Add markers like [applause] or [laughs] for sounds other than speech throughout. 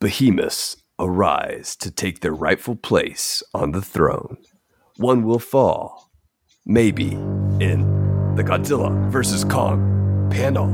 behemoths arise to take their rightful place on the throne. One will fall, maybe, in the Godzilla vs. Kong panel.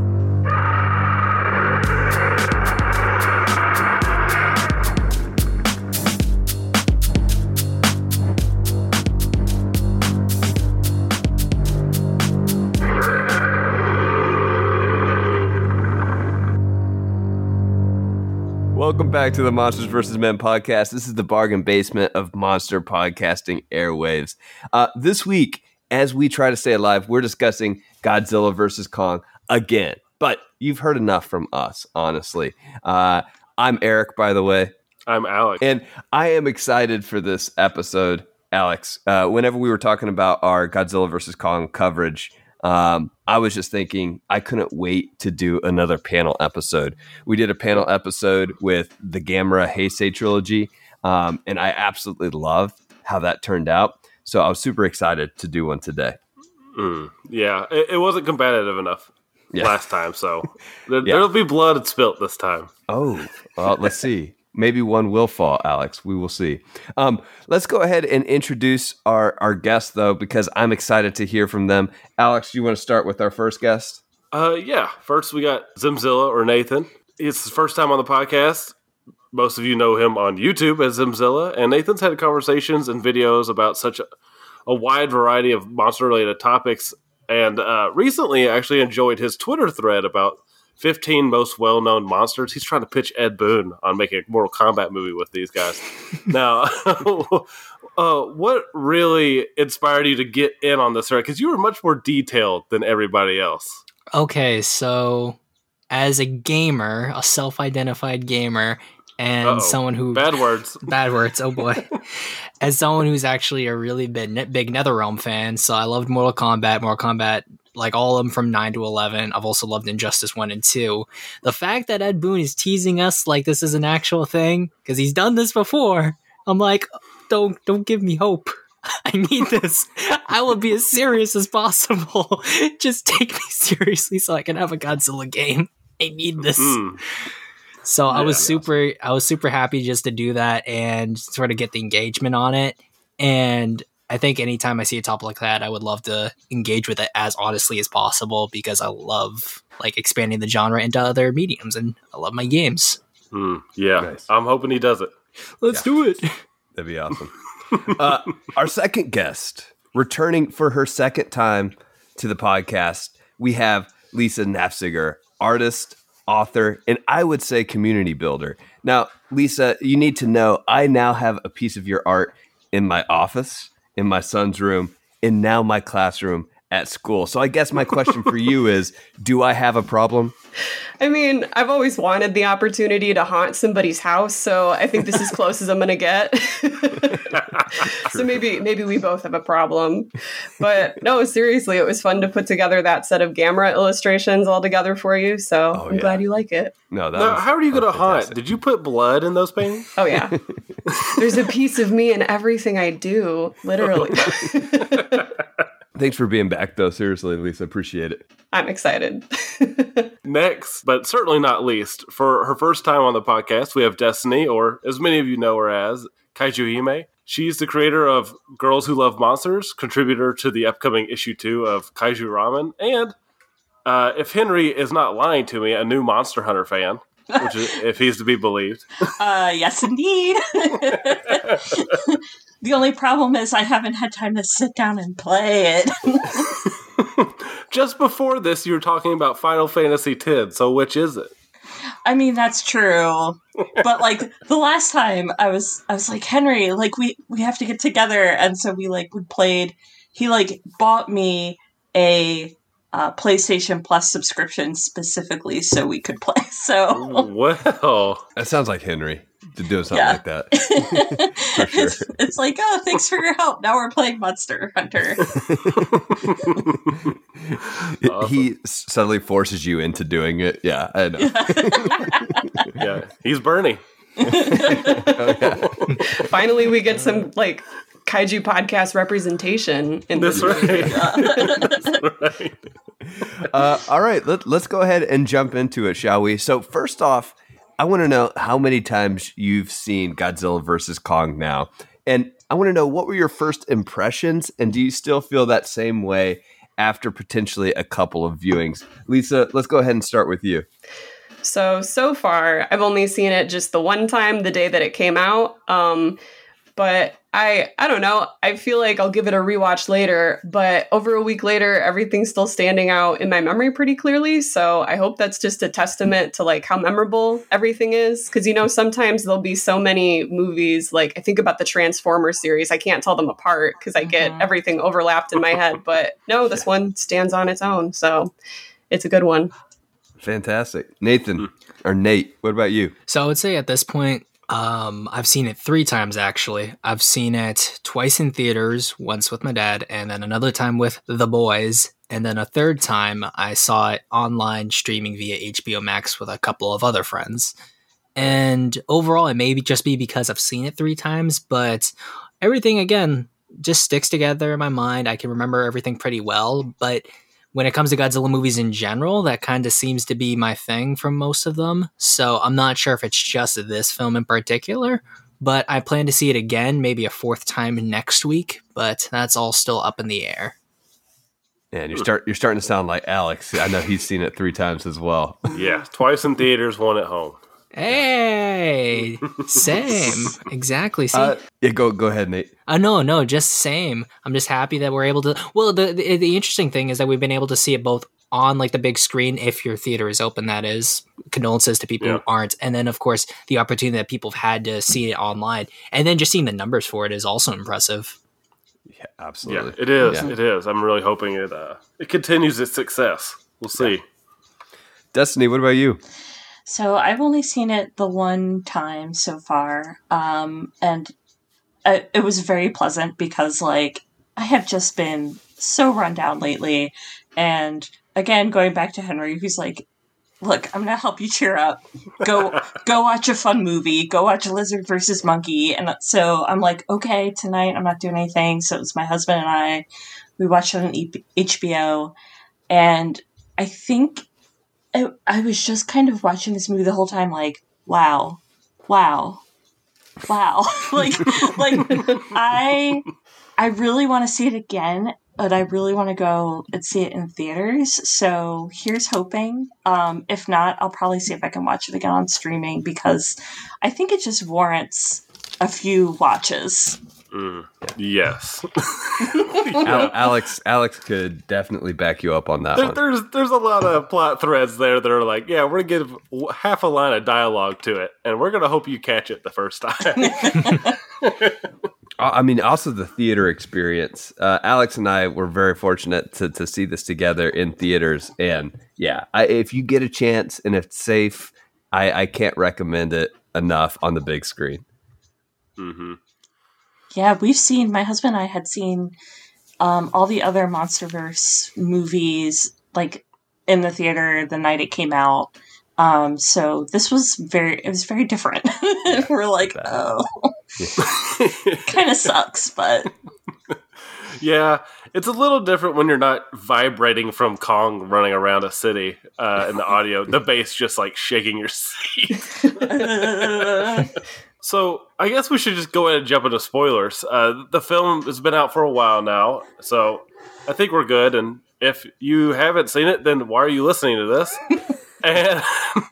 Welcome back to the Monsters vs. Men podcast. This is the bargain basement of monster podcasting airwaves. Uh, this week, as we try to stay alive, we're discussing Godzilla vs. Kong again. But you've heard enough from us, honestly. Uh, I'm Eric, by the way. I'm Alex. And I am excited for this episode, Alex. Uh, whenever we were talking about our Godzilla vs. Kong coverage, um, I was just thinking I couldn't wait to do another panel episode. We did a panel episode with the Gamera Heisei trilogy, um, and I absolutely love how that turned out. So I was super excited to do one today. Mm, yeah, it, it, wasn't competitive enough yeah. last time, so [laughs] there, will be blood spilt this time. Oh, well, let's see. Maybe one will fall, Alex. We will see. Um, let's go ahead and introduce our, our guests, though, because I'm excited to hear from them. Alex, you want to start with our first guest? Uh, yeah. First, we got Zimzilla or Nathan. It's his first time on the podcast. Most of you know him on YouTube as Zimzilla, and Nathan's had conversations and videos about such a, a wide variety of monster related topics. And uh, recently, I actually enjoyed his Twitter thread about 15 most well known monsters. He's trying to pitch Ed Boon on making a Mortal Kombat movie with these guys. [laughs] now, [laughs] uh, what really inspired you to get in on this? Because you were much more detailed than everybody else. Okay, so as a gamer, a self identified gamer, and Uh-oh. someone who bad words [laughs] bad words oh boy as someone who's actually a really big big netherrealm fan so i loved mortal kombat mortal kombat like all of them from 9 to 11. I've also loved Injustice 1 and 2. The fact that Ed Boon is teasing us like this is an actual thing because he's done this before. I'm like, don't don't give me hope. [laughs] I need this. I will be as serious as possible. [laughs] Just take me seriously so I can have a Godzilla game. I need this. Mm. So yeah, I was super I was super happy just to do that and sort of get the engagement on it. And I think anytime I see a topic like that, I would love to engage with it as honestly as possible because I love like expanding the genre into other mediums and I love my games. Mm, yeah, nice. I'm hoping he does it. Let's yeah. do it. That'd be awesome. [laughs] uh, our second guest, returning for her second time to the podcast, we have Lisa Nafziger, artist, author, and I would say community builder. Now, Lisa, you need to know I now have a piece of your art in my office in my son's room and now my classroom at school. So I guess my question for you [laughs] is do I have a problem? I mean, I've always wanted the opportunity to haunt somebody's house, so I think this is close as I'm going to get. [laughs] so maybe maybe we both have a problem. But no, seriously, it was fun to put together that set of Gamera illustrations all together for you. So oh, I'm yeah. glad you like it. No, that now, how are you going to haunt? Did you put blood in those paintings? Oh yeah. [laughs] There's a piece of me in everything I do, literally. Thanks for being back, though. Seriously, Lisa, appreciate it. I'm excited. [laughs] Next, but certainly not least, for her first time on the podcast, we have Destiny, or as many of you know her as, Kaiju Hime. She's the creator of Girls Who Love Monsters, contributor to the upcoming issue two of Kaiju Ramen, and uh, if Henry is not lying to me, a new Monster Hunter fan. Which is, [laughs] if he's to be believed. Uh, yes, indeed. [laughs] the only problem is I haven't had time to sit down and play it. [laughs] Just before this, you were talking about Final Fantasy X. So, which is it? I mean, that's true. But like the last time I was I was like, Henry, like we we have to get together and so we like we played he like bought me a uh, PlayStation Plus subscription specifically so we could play. [laughs] So well, that sounds like Henry to do something yeah. like that. [laughs] [laughs] sure. it's, it's, like, oh, thanks for your help. Now we're playing Monster Hunter. [laughs] awesome. He suddenly forces you into doing it. Yeah, I know. yeah, he's Bernie. oh, yeah. Finally, we get some like kaiju podcast representation in That's right. That's right. Uh, all right, let, let's go ahead and jump into it, shall we? So, first off, I want to know how many times you've seen Godzilla versus Kong now. And I want to know what were your first impressions and do you still feel that same way after potentially a couple of viewings? Lisa, let's go ahead and start with you. So so far, I've only seen it just the one time, the day that it came out. Um, but I I don't know. I feel like I'll give it a rewatch later, but over a week later, everything's still standing out in my memory pretty clearly. So I hope that's just a testament to like how memorable everything is. Because you know, sometimes there'll be so many movies. Like I think about the Transformers series, I can't tell them apart because I get Mhm. everything overlapped in my head. But no, this one stands on its own. So it's a good one. Fantastic. Nathan or Nate, what about you? So I would say at this point, um, I've seen it three times actually. I've seen it twice in theaters, once with my dad, and then another time with the boys, and then a third time I saw it online streaming via HBO Max with a couple of other friends. And overall, it may be just be because I've seen it three times, but everything again just sticks together in my mind. I can remember everything pretty well, but when it comes to Godzilla movies in general, that kind of seems to be my thing from most of them. So I'm not sure if it's just this film in particular, but I plan to see it again, maybe a fourth time next week, but that's all still up in the air. And you start you're starting to sound like Alex. I know he's seen it three times as well. Yeah, twice in theaters, one at home. Hey, same. [laughs] Exactly. See, Uh, yeah, go go ahead, Nate. Uh, no, no, just same. I'm just happy that we're able to. Well, the, the the interesting thing is that we've been able to see it both on like the big screen if your theater is open. That is condolences to people Yeah. who aren't, and then of course the opportunity that people have had to see it online, and then just seeing the numbers for it is also impressive. Yeah, absolutely. Yeah, it is. Yeah. It is. I'm really hoping it uh, it continues its success. We'll see. Destiny, what about you? So I've only seen it the one time so far, um, and I, it was very pleasant because like I have just been so run down lately, and again going back to Henry, who's like, "Look, I'm gonna help you cheer up. Go, go watch a fun movie. Go watch Lizard versus Monkey." And so I'm like, "Okay, tonight I'm not doing anything." So it's my husband and I. We watched it on HBO, and I think I, I was just kind of watching this movie the whole time, like, wow, wow, wow. [laughs] like, like I, I really want to see it again, but I really want to go and see it in theaters. So here's hoping. Um, if not, I'll probably see if I can watch it again on streaming because I think it just warrants a few watches. Mm. Yes. [laughs] Al- Alex Alex could definitely back you up on that There, one. there's there's a lot of plot threads there that are like, yeah, we're gonna give half a line of dialogue to it, and we're gonna hope you catch it the first time. [laughs] I mean, also the theater experience. Uh, Alex and I were very fortunate to, to see this together in theaters, and yeah, I, if you get a chance and it's safe, I, I can't recommend it enough on the big screen. hmm Yeah, we've seen my husband and I had seen um, all the other MonsterVerse movies like in the theater the night it came out. Um, so this was very it was very different. [laughs] We're like, oh, kind of sucks, but [laughs] yeah, it's a little different when you're not vibrating from Kong running around a city uh, in the audio. the bass just like shaking your [laughs] seat. So I guess we should just go ahead and jump into spoilers. Uh, the film has been out for a while now, so I think we're good. And if you haven't seen it, then why are you listening to this? [laughs] and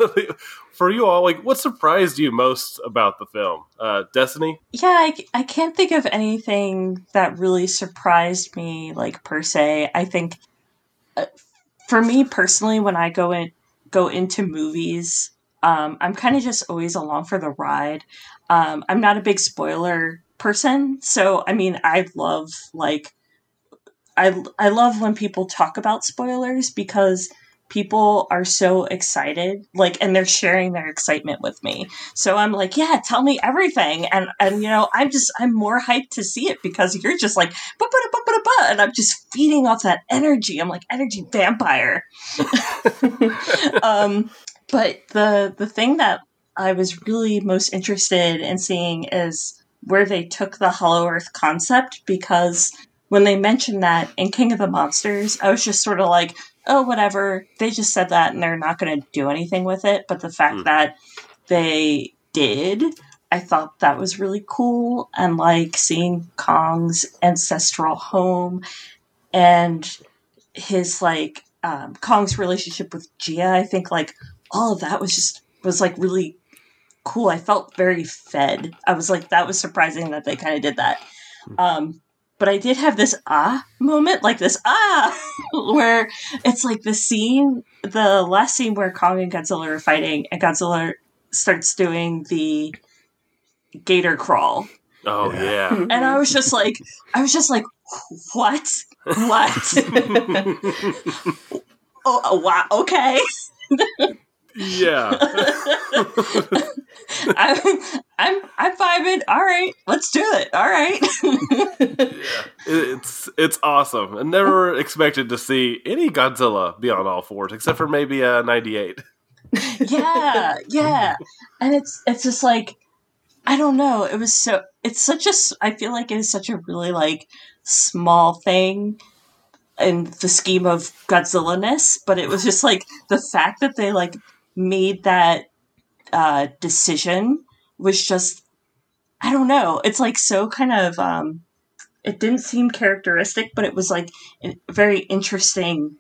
[laughs] for you all, like, what surprised you most about the film? Uh, Destiny. yeah, I, I can't think of anything that really surprised me like per se. I think uh, for me personally, when I go in go into movies, um, I'm kind of just always along for the ride. Um, I'm not a big spoiler person, so I mean, I love like I I love when people talk about spoilers because people are so excited like and they're sharing their excitement with me. So i'm like yeah tell me everything. And and you know i'm just i'm more hyped to see it because you're just like "Ba, ba, da, ba, ba, ba," and i'm just feeding off that energy. I'm like energy vampire. [laughs] Um but the the thing that i was really most interested in seeing is where they took the hollow earth concept because when they mentioned that in king of the monsters i was just sort of like oh whatever they just said that and they're not going to do anything with it but the fact Hmm. that they did. I thought that was really cool, and like seeing Kong's ancestral home and his like um, Kong's relationship with Jia, I think like all of that was just was like really cool. I felt very fed. I was like, that was surprising that they kind of did that. Um, but I did have this ah moment, like this ah, [laughs] where it's like the scene, the last scene where Kong and Godzilla are fighting, and Godzilla starts doing the gator crawl. Oh yeah. And I was just like, I was just like, what? What? [laughs] [laughs] oh, wow. Okay. Yeah. [laughs] I'm, I'm, I'm vibing. All right, let's do it. All right. It's it's awesome. I never expected to see any Godzilla be on all fours, except for maybe uh, a '98. yeah, yeah. And it's it's just like I don't know. It was so. It's such a. I feel like it is such a really like small thing in the scheme of Godzilla ness, but it was just like the fact that they like made that uh, decision was just. I don't know. It's like so kind of. um It didn't seem characteristic, but it was like a very interesting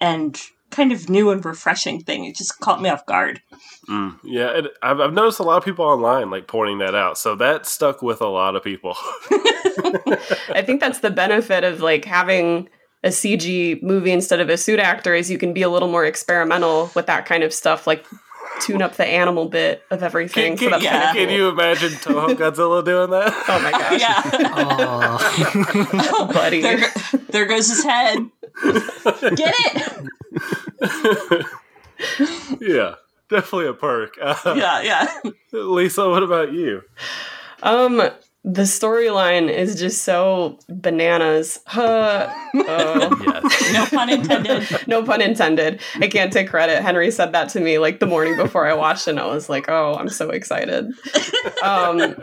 and kind of new and refreshing thing. It just caught me off guard. Mm, yeah, it, I've, I've noticed a lot of people online like pointing that out, so that stuck with a lot of people. [laughs] [laughs] I think that's the benefit of like having a CG movie instead of a suit actor is you can be a little more experimental with that kind of stuff, like tune up the animal bit of everything. Can, so that's yeah. can you imagine Toho [laughs] Godzilla doing that? Oh my gosh, yeah. Oh. [laughs] buddy. there, there goes his head. Get it? [laughs] yeah, definitely a perk. Uh, Yeah, yeah. Lisa, what about you? Um, the storyline is just so bananas. Huh. Oh. [laughs] Yes. No pun intended. no pun intended. I can't take credit. Henry said that to me like the morning before I watched and I was like, "Oh, I'm so excited." Um,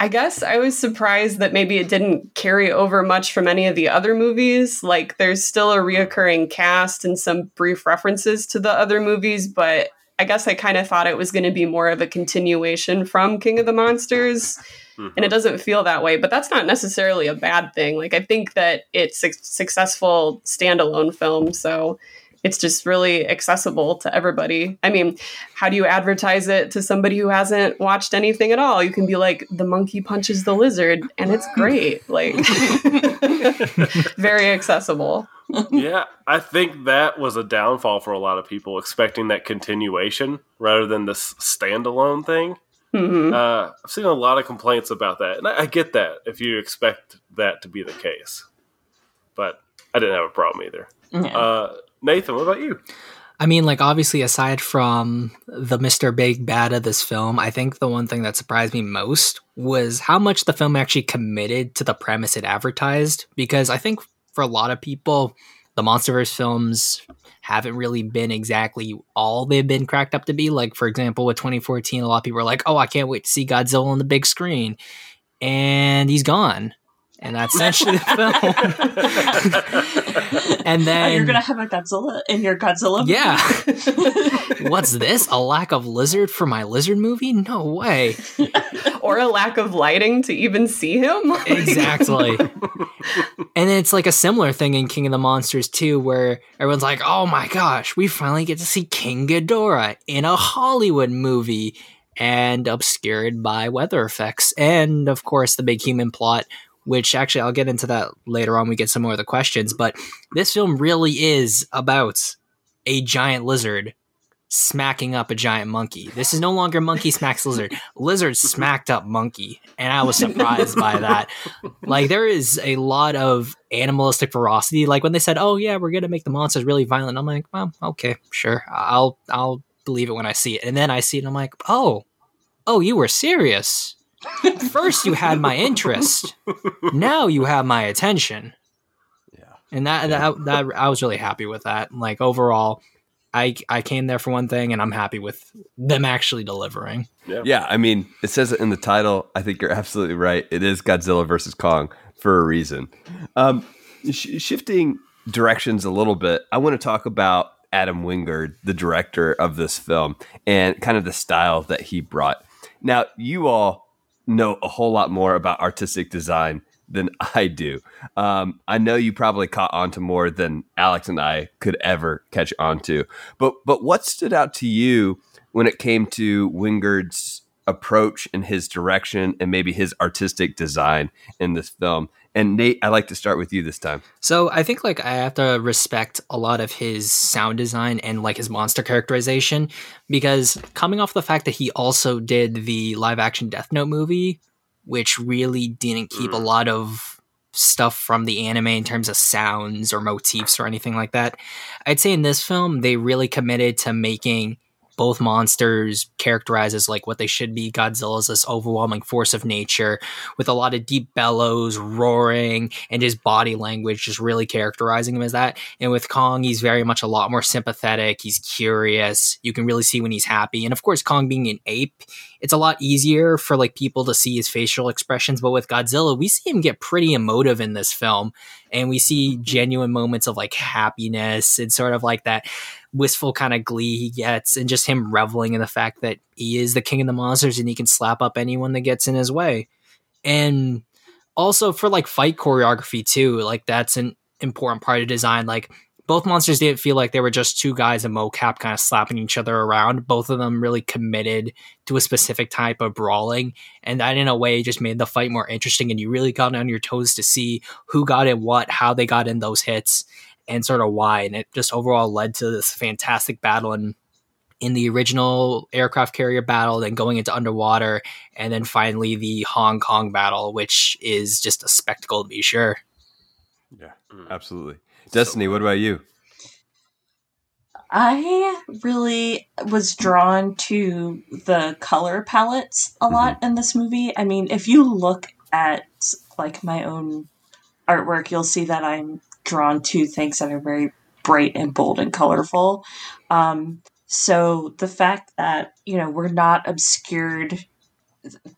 I guess I was surprised that maybe it didn't carry over much from any of the other movies. Like, there's still a reoccurring cast and some brief references to the other movies, but I guess I kind of thought it was going to be more of a continuation from King of the Monsters and it mm-hmm. doesn't feel that way but that's not necessarily a bad thing. Like i think that it's a successful standalone film so it's just really accessible to everybody. I mean how do you advertise it to somebody who hasn't watched anything at all? You can be like the monkey punches the lizard and it's great. [laughs] Like [laughs] very accessible. Yeah, I think that was a downfall for a lot of people, expecting that continuation rather than this standalone thing. Mhm. Uh, I've seen a lot of complaints about that, and I, I get that if you expect that to be the case. But I didn't have a problem either. Yeah. Uh, Nathan, what about you? I mean, like, obviously, aside from the Mr. Big Bad of this film, I think the one thing that surprised me most was how much the film actually committed to the premise it advertised. Because I think for a lot of people, the Monsterverse films haven't really been exactly all they've been cracked up to be. Like, for example, with 2014, a lot of people were like, oh, I can't wait to see Godzilla on the big screen. And he's gone. And that's essentially the film. [laughs] [laughs] and Oh, then you're gonna have a Godzilla in your Godzilla. movie? yeah. [laughs] What's this? A lack of lizard for my lizard movie? No way. Or a lack of lighting to even see him [laughs] Exactly. and it's like a similar thing in King of the Monsters too, where everyone's like, oh my gosh, we finally get to see King Ghidorah in a Hollywood movie and obscured by weather effects. And of course, the big human plot, which actually I'll get into that later on. We get some more of the questions, but this film really is about a giant lizard smacking up a giant monkey. This is no longer monkey smacks lizard. Lizard smacked up monkey. And I was surprised by [laughs] that. Like there is a lot of animalistic ferocity. Like when they said, "Oh yeah, we're going to make the monsters really violent." I'm like, "Well, okay, sure. I'll I'll believe it when I see it." And then I see it and I'm like, "Oh. Oh, you were serious." First you had my interest. Now you have my attention. Yeah. And that, that that I was really happy with that. Like overall, I I came there for one thing, and I'm happy with them actually delivering. Yeah, yeah, I mean, it says it in the title. I think you're absolutely right. It is Godzilla versus Kong for a reason. Um, sh- shifting directions a little bit, I want to talk about Adam Wingard, the director of this film, and kind of the style that he brought. Now, you all know a whole lot more about artistic design than [laughs] I do. Um, I know you probably caught on to more than Alex and I could ever catch on to. But but what stood out to you when it came to Wingard's approach and his direction and maybe his artistic design in this film? And Nate, I'd like to start with you this time. So I think like I have to respect a lot of his sound design and like his monster characterization because coming off the fact that he also did the live action Death Note movie, which really didn't keep a mm. lot of stuff from the anime in terms of sounds or motifs or anything like that. I'd say in this film they really committed to making both monsters characterized as like what they should be. Godzilla's this overwhelming force of nature with a lot of deep bellows, roaring, and his body language just really characterizing him as that. And with Kong, he's very much a lot more sympathetic. He's curious. You can really see when he's happy. And of course, Kong being an ape, it's a lot easier for like people to see his facial expressions. But with Godzilla, we see him get pretty emotive in this film. And we see mm-hmm. genuine moments of like happiness and sort of like that wistful kind of glee he gets and just him reveling in the fact that he is the king of the monsters and he can slap up anyone that gets in his way. And also for like fight choreography too, like that's an important part of design. Like both monsters didn't feel like they were just two guys in mocap kind of slapping each other around. Both of them really committed to a specific type of brawling. And that in a way just made the fight more interesting and you really got on your toes to see who got in what, how they got in those hits and sort of why. And it just overall led to this fantastic battle and in the original aircraft carrier battle, then going into underwater, and then finally the Hong Kong battle, which is just a spectacle to be sure. Yeah, hmm. absolutely. Destiny, what about you? I really was drawn to the color palettes a lot in this movie. I mean, if you look at like my own artwork, you'll see that I'm drawn to things that are very bright and bold and colorful. Um, so the fact that you know we're not obscured,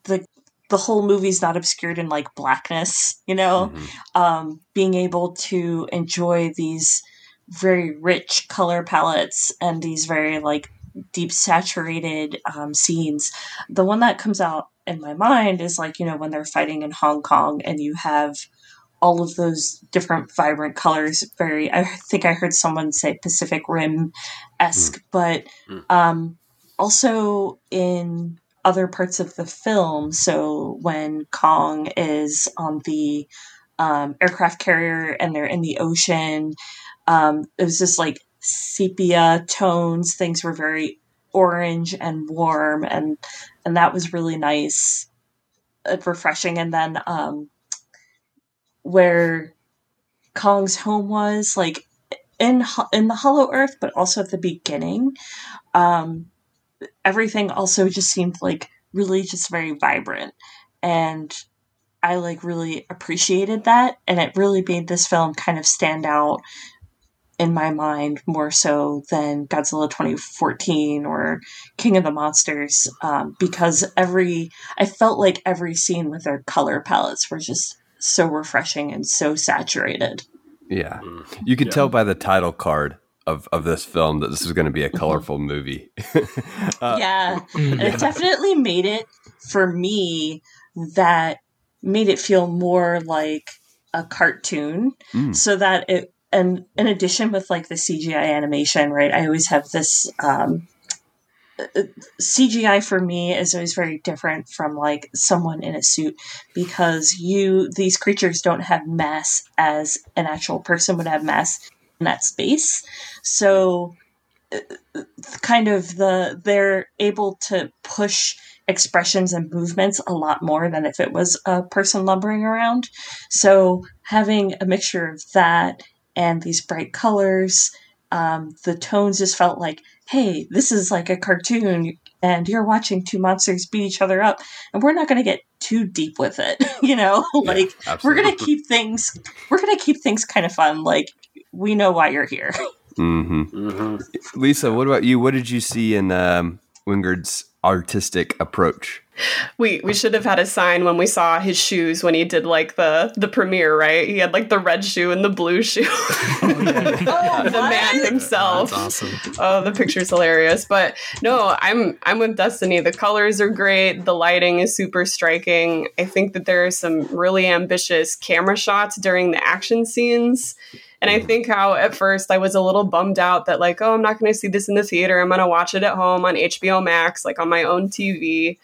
the the whole movie's not obscured in like blackness, you know, um, being able to enjoy these very rich color palettes and these very like deep saturated um, scenes. The one that comes out in my mind is like you know when they're fighting in Hong Kong and you have all of those different vibrant colors very i think i heard someone say pacific rim esque but um, also in other parts of the film so when kong is on the um, aircraft carrier and they're in the ocean um, it was just like sepia tones things were very orange and warm and and that was really nice and refreshing and then um where Kong's home was, like in in the Hollow Earth, but also at the beginning. Um, everything also just seemed like really just very vibrant, and I like really appreciated that, and it really made this film kind of stand out in my mind more so than Godzilla 2014 or King of the Monsters um, because every I felt like every scene with their color palettes were just so refreshing and so saturated. Yeah. You could tell by the title card of, of this film that this is going to be a colorful movie. [laughs] Uh, yeah. And it definitely made it for me that made it feel more like a cartoon Mm. so that it and in addition with like the CGI animation, right? I always have this um uh, CGI for me is always very different from like someone in a suit because you these creatures don't have mass as an actual person would have mass in that space. So uh, kind of the they're able to push expressions and movements a lot more than if it was a person lumbering around. So having a mixture of that and these bright colors, um, the tones just felt like, hey, this is like a cartoon and you're watching two monsters beat each other up and we're not going to get too deep with it [laughs] you know like we're going to keep things we're going to keep things kind of fun like we know why you're here hmm hmm Lisa, what about you? What did you see in um, Wingard's artistic approach. We we should have had a sign when we saw his shoes when he did like the the premiere, right? He had like the red shoe and the blue shoe. [laughs] [laughs] the man himself. That's awesome. Oh, the picture's hilarious. But no, I'm I'm with Destiny. The colors are great. The lighting is super striking. I think that there are some really ambitious camera shots during the action scenes. And I think how at first I was a little bummed out that like, oh, I'm not going to see this in the theater. I'm going to watch it at home on HBO Max, like on my own TV.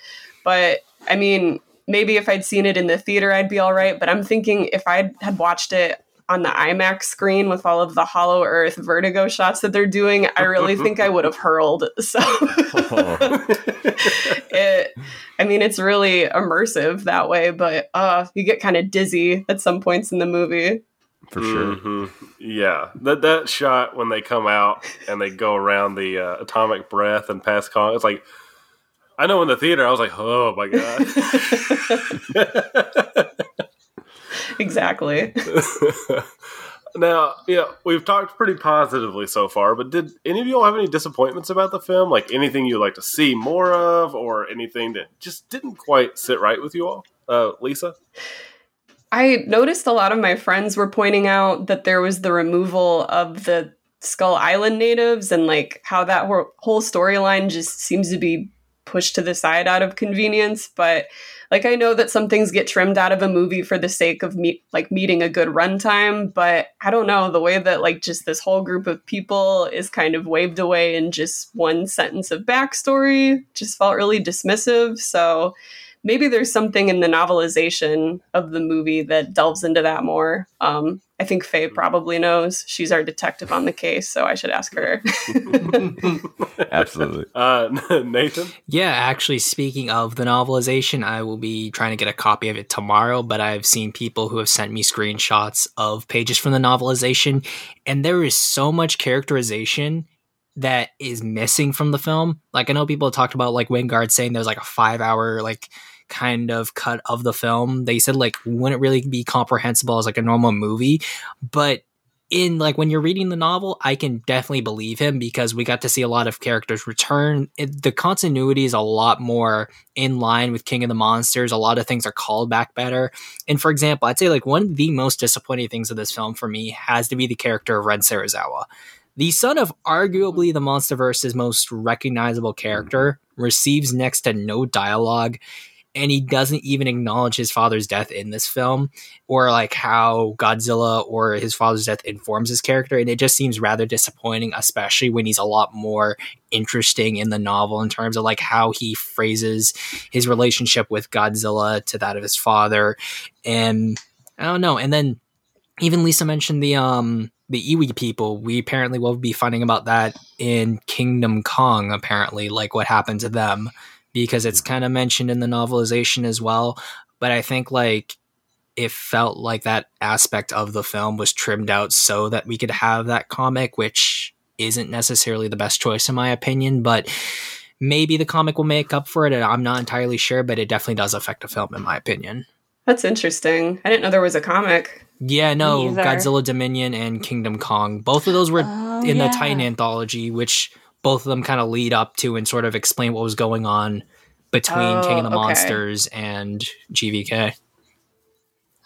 But I mean, maybe if I'd seen it in the theater, I'd be all right. But I'm thinking if I had watched it on the IMAX screen with all of the Hollow Earth vertigo shots that they're doing, I really [laughs] think I would have hurled. So [laughs] it, I mean, it's really immersive that way, but uh, you get kind of dizzy at some points in the movie. For sure. Mhm. Yeah, that that shot when they come out and they go around the uh, atomic breath and pass Kong, it's like I know in the theater I was like, oh my god. [laughs] Exactly. [laughs] now, yeah, we've talked pretty positively so far, but did any of you all have any disappointments about the film? Like anything you'd like to see more of, or anything that just didn't quite sit right with you all? Uh, Lisa? I noticed a lot of my friends were pointing out that there was the removal of the Skull Island natives and like how that whole storyline just seems to be pushed to the side out of convenience. But like I know that some things get trimmed out of a movie for the sake of meet like meeting a good runtime, but I don't know the way that like just this whole group of people is kind of waved away in just one sentence of backstory just felt really dismissive. So maybe there's something in the novelization of the movie that delves into that more. Um, I think Faye probably knows. She's our detective on the case, so I should ask her. [laughs] [laughs] Absolutely. Uh, [laughs] Nathan? Yeah, actually, speaking of the novelization, I will be trying to get a copy of it tomorrow. But I've seen people who have sent me screenshots of pages from the novelization, and there is so much characterization that is missing from the film. Like I know people talked about like Wingard saying there's like a five hour like kind of cut of the film. They said like wouldn't really be comprehensible as like a normal movie, but in like when you're reading the novel, I can definitely believe him because we got to see a lot of characters return. It, the continuity is a lot more in line with King of the Monsters. A lot of things are called back better. And for example, I'd say like one of the most disappointing things of this film for me has to be the character of Ren Serizawa The son of arguably the Monsterverse's most recognizable character receives next to no dialogue and he doesn't even acknowledge his father's death in this film or like how Godzilla or his father's death informs his character and it just seems rather disappointing especially when he's a lot more interesting in the novel in terms of like how he phrases his relationship with Godzilla to that of his father and I don't know and then even Lisa mentioned the um the Iwi people. We apparently will be finding about that in Kingdom Kong. Apparently, like what happened to them, because it's mm-hmm. kind of mentioned in the novelization as well. But I think like it felt like that aspect of the film was trimmed out so that we could have that comic, which isn't necessarily the best choice in my opinion, but. Maybe the comic will make up for it, and I'm not entirely sure, but it definitely does affect the film, in my opinion. That's interesting. I didn't know there was a comic. Yeah, no. Godzilla Dominion and Kingdom Kong. Both of those were Oh, in yeah. the Titan anthology, which both of them kind of lead up to and sort of explain what was going on between Oh, King of the okay. Monsters and GVK.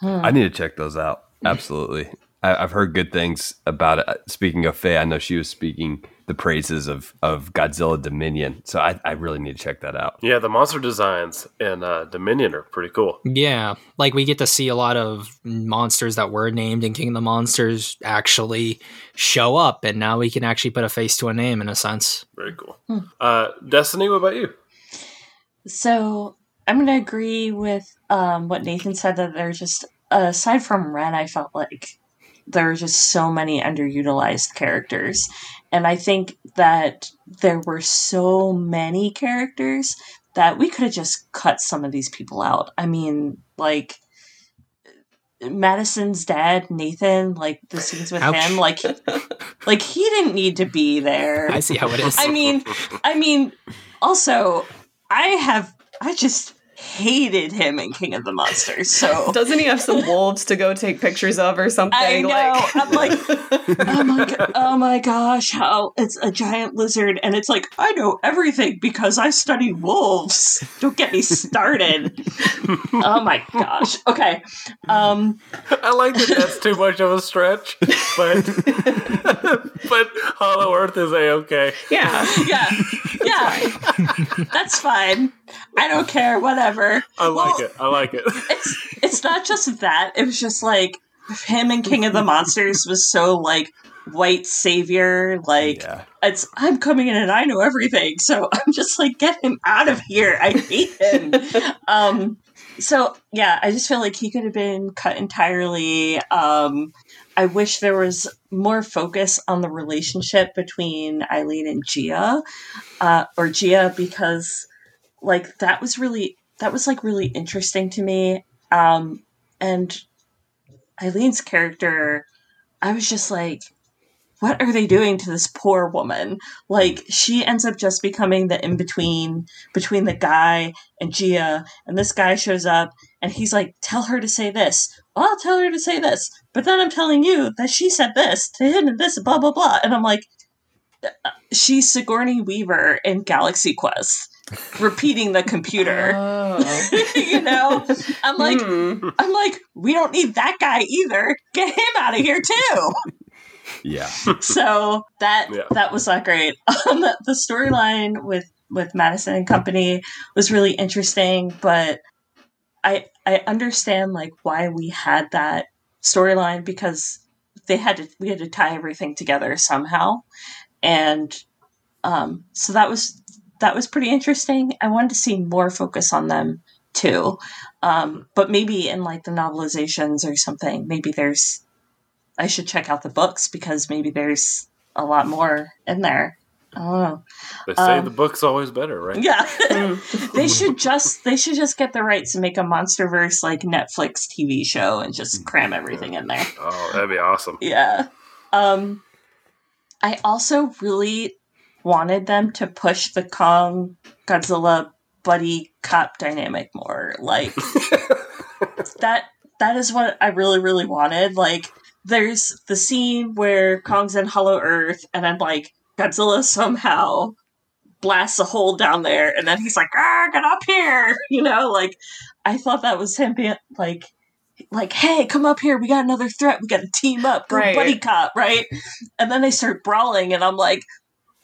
Hmm. I need to check those out. Absolutely. I, I've heard good things about it. Uh, Speaking of Faye, I know she was speaking the praises of, of Godzilla Dominion. So I, I really need to check that out. Yeah, the monster designs in uh, Dominion are pretty cool. Yeah, like we get to see a lot of monsters that were named in King of the Monsters actually show up, and now we can actually put a face to a name in a sense. Very cool. Uh, Destiny, what about you? So I'm gonna agree with um, what Nathan said that they're just aside from Ren, I felt like there are just so many underutilized characters, and I think that there were so many characters that we could have just cut some of these people out. I mean, like. Madison's dad, Nathan, like the scenes with Ouch. him, like, [laughs] like he didn't need to be there. I see how it is. I mean, I mean, also, I have, I just hated him in King of the Monsters. So [laughs] Doesn't he have some [laughs] wolves to go take pictures of or something? I know. Like, I'm like, oh my, go- oh my gosh, how it's a giant lizard, and it's like I know everything because I study wolves. Don't get me started. oh my gosh. Okay. Um. I like that that's too much of a stretch, but [laughs] but Hollow Earth is a okay. yeah. Yeah. Yeah. That's fine. I don't care. Whatever. I like Well, it. I like it. [laughs] it's it's not just that. It was just like him and King of the Monsters was so like white savior. Like Yeah. it's I'm coming in and I know everything. So [laughs] I'm just like get him out of here. I hate him. [laughs] um. So yeah, I just feel like he could have been cut entirely. Um. I wish there was more focus on the relationship between Ilene and Jia, uh, or Jia, because like that was really that was like really interesting to me. Um, and Ilene's character, I was just like, what are they doing to this poor woman? Like, she ends up just becoming the in between between the guy and Jia, and this guy shows up and he's like, tell her to say this. Well, I'll tell her to say this, but then I'm telling you that she said this to him and this, blah, blah, blah. And I'm like, uh, she's Sigourney Weaver in Galaxy Quest, repeating the computer. Oh. [laughs] you know, I'm like, Hmm. I'm like, we don't need that guy either. Get him out of here too. Yeah. [laughs] so that Yeah. that was not great. [laughs] Um, the the storyline with with Madison and Company was really interesting, but I I understand like why we had that storyline because they had to we had to tie everything together somehow, and um, so that was that was pretty interesting. I wanted to see more focus on them too, um, but maybe in like the novelizations or something. Maybe there's I should check out the books because maybe there's a lot more in there. I don't know. They say Um, the book's always better, right? Yeah, [laughs] they should just they should just get the rights and make a MonsterVerse like Netflix TV show and just cram everything in there. Oh, that'd be awesome. Yeah. Um I also really wanted them to push the Kong Godzilla buddy cop dynamic more. Like [laughs] that that is what I really, really wanted. Like there's the scene where Kong's in Hollow Earth and then like Godzilla somehow blasts a hole down there and then he's like, ah, get up here. [laughs] You know, like I thought that was him being like like, hey, come up here, we got another threat, we gotta team up, go Right. buddy cop, right? And then they start brawling and I'm like,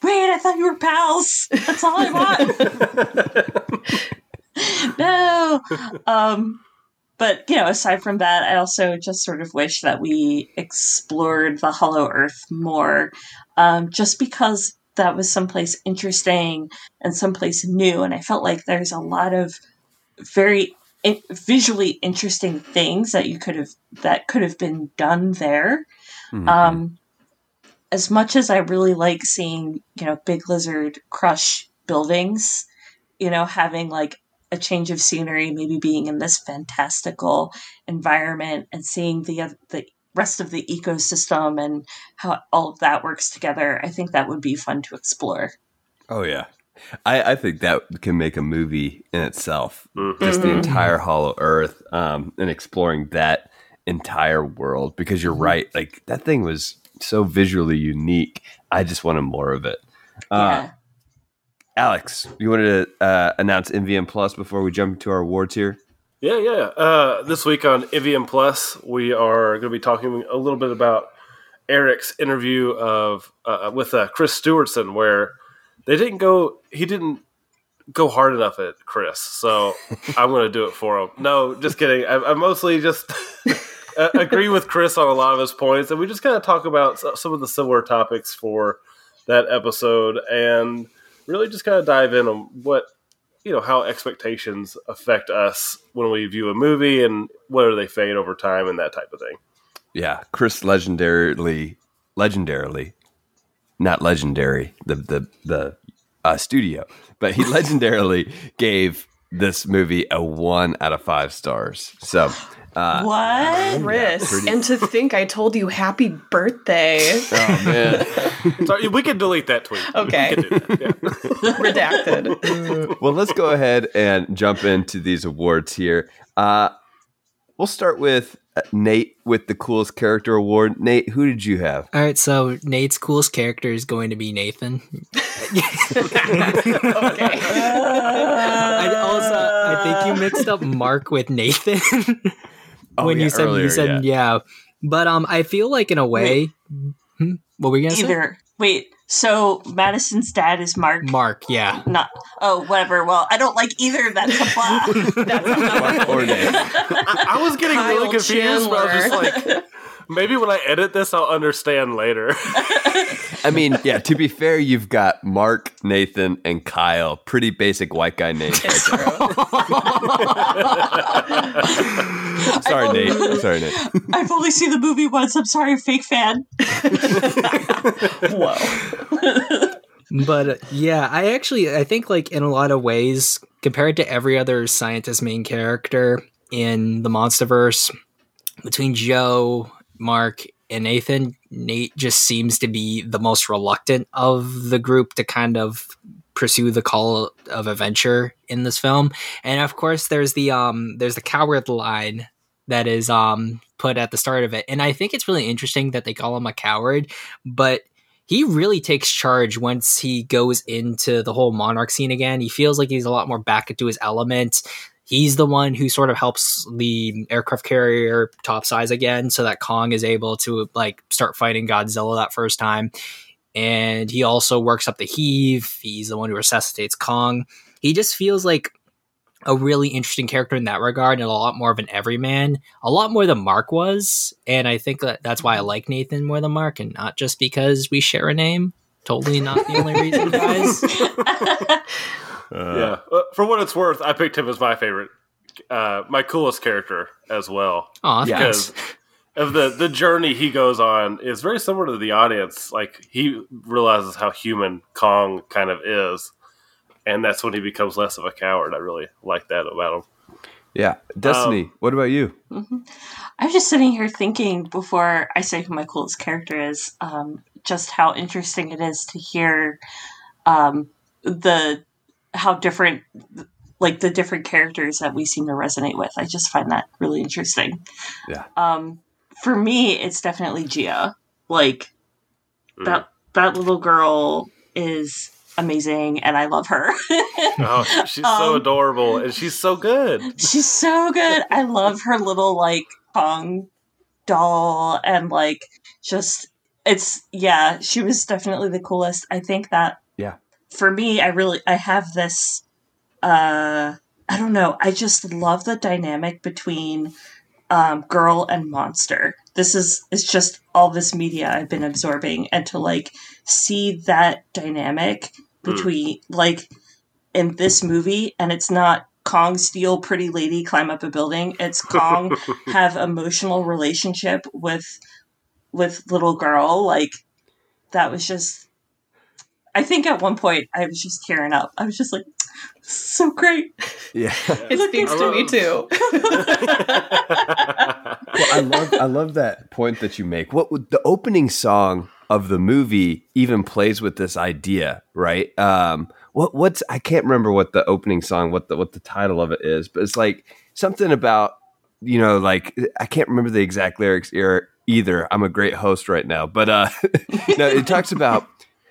wait, I thought you were pals. That's all I want. [laughs] no. Um, but you know, aside from that, I also just sort of wish that we explored the Hollow Earth more, um, just because that was someplace interesting and someplace new, and I felt like there's a lot of very in- visually interesting things that you could have that could have been done there. Mhm. Um, as much as I really like seeing, you know, Big Lizard crush buildings, you know, having like a change of scenery, maybe being in this fantastical environment and seeing the the rest of the ecosystem and how all of that works together, I think that would be fun to explore. oh yeah. I, I think that can make a movie in itself. Mhm. Just the Mhm. entire Hollow Earth, um, and exploring that entire world. Because you're right, like that thing was so visually unique. I just wanted more of it. Uh, yeah. Alex, you wanted to uh, announce MVM Plus before we jump into our awards here? Yeah, yeah. Uh, this week on MVM Plus, we are going to be talking a little bit about Eric's interview of uh, with uh, Chris Stewartson, where they didn't go. He didn't go hard enough at Chris, so [laughs] I'm going to do it for him. No, just kidding. I, I mostly just [laughs] uh, agree with Chris on a lot of his points, and we just kind of talk about some of the similar topics for that episode, and really just kind of dive in on what you know how expectations affect us when we view a movie and whether they fade over time and that type of thing. Yeah, Chris legendarily, legendarily, not legendary, the the the uh, studio, but he [laughs] legendarily gave this movie a one out of five stars. So Uh, what? Chris, pretty- and to think I told you happy birthday. oh man. [laughs] Sorry, we can delete that tweet. Okay. We can do that, yeah. [laughs] Redacted. well, let's go ahead and jump into these awards here. Uh, we'll start with uh, Nate with the coolest character award. Nate, who did you have? All right, so Nate's coolest character is going to be Nathan. [laughs] Okay. I also I think you mixed up Mark with Nathan Oh, when yeah, you said earlier, you said yeah. But um, I feel like in a way, Hmm? what were you gonna say? Either. Wait, so Madison's dad is Mark? Mark, yeah. Not. Oh, whatever. Well, I don't like either. [laughs] That's a blah. Mark or Nate? I, I was getting Kyle really confused, but I was just Chandler. like, maybe when I edit this, I'll understand later. [laughs] I mean, yeah. To be fair, you've got Mark, Nathan, and Kyle. Pretty basic white guy names. It's true. [laughs] Sorry, Nate. Sorry, Nate. [laughs] I've only seen the movie once. I'm sorry, fake fan. Whoa. But uh, yeah, I actually I think like in a lot of ways compared to every other scientist main character in the MonsterVerse, between Joe, Mark, and Nathan, Nate just seems to be the most reluctant of the group to kind of pursue the call of adventure in this film. And of course there's the um there's the coward line that is um put at the start of it. And I think it's really interesting that they call him a coward, but he really takes charge once he goes into the whole monarch scene again. He feels like he's a lot more back into his element. He's the one who sort of helps the aircraft carrier top size again so that Kong is able to like start fighting Godzilla that first time. And he also works up the HEAV. He's the one who resuscitates Kong. He just feels like a really interesting character in that regard and a lot more of an everyman, a lot more than Mark was. And I think that that's why I like Nathan more than Mark and not just because we share a name. Totally not the only reason, guys. [laughs] yeah. Uh, for what it's worth, I picked him as my favorite, uh, my coolest character as well. Aw, Yeah. thanks. because of the the journey he goes on is very similar to the audience. Like he realizes how human Kong kind of is, and that's when he becomes less of a coward. I really like that about him. Yeah, Destiny. what about you? I'm just sitting here thinking before I say who my coolest character is, um, just how interesting it is to hear um, the how different, like the different characters that we seem to resonate with. I just find that really interesting. Yeah. Um, for me, it's definitely Jia. Like Mm. that that little girl is amazing, and I love her. [laughs] Oh, she's so Um, adorable and she's so good. She's so good. I love her little like Kong doll and like just it's yeah, she was definitely the coolest. I think that Yeah. For me, I really I have this uh I don't know, I just love the dynamic between um girl and monster. This is it's just all this media I've been absorbing and to like see that dynamic between like in this movie and it's not Kong steal pretty lady climb up a building. It's Kong [laughs] have emotional relationship with with little girl. Like that was just I think at one point I was just tearing up. I was just like so great. Yeah. [laughs] It speaks to me too. [laughs] well, I love I love that point that you make. What would the opening song of the movie even plays with this idea, right? Um, what what's I can't remember what the opening song, what the what the title of it is, but it's like something about you know, like I can't remember the exact lyrics er- either. I'm a great host right now, but uh, [laughs] no, it talks about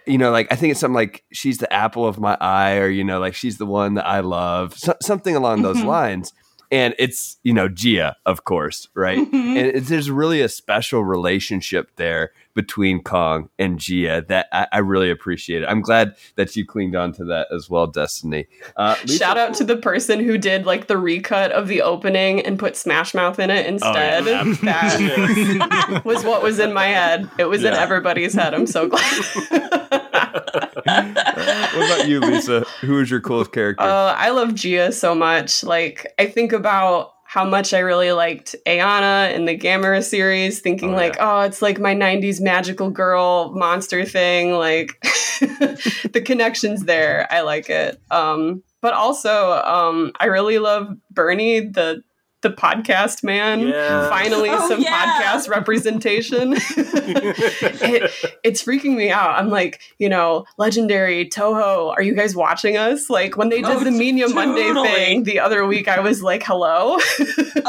you know, like I think it's something like she's the apple of my eye, or you know, like she's the one that I love, so, something along those Mhm. lines. And it's you know Jia, of course, right? Mhm. And it's, there's really a special relationship there between Kong and Jia that I, I really appreciate it. I'm glad that you clinged on to that as well, Destiny. Uh, [laughs] Lisa- Shout out to the person who did like the recut of the opening and put Smash Mouth in it instead. [laughs] yeah. that [laughs] was what was in my head. It was in everybody's head. I'm so glad. [laughs] what about you, Lisa? Who is your coolest character? Uh, I love Jia so much. Like, I think about how much I really liked Ayana in the Gamera series, thinking Oh, like, oh, it's like my 90s magical girl monster thing. Like, [laughs] the connections there. I like it. Um, but also, um, I really love Bernie, the the podcast man. Yeah. Finally, Oh, some yeah. podcast [laughs] representation. [laughs] it, it's freaking me out. I'm like, you know, legendary Toho. Are you guys watching us? Like when they did Oh, the Media Monday totally. thing the other week, I was like, hello. [laughs]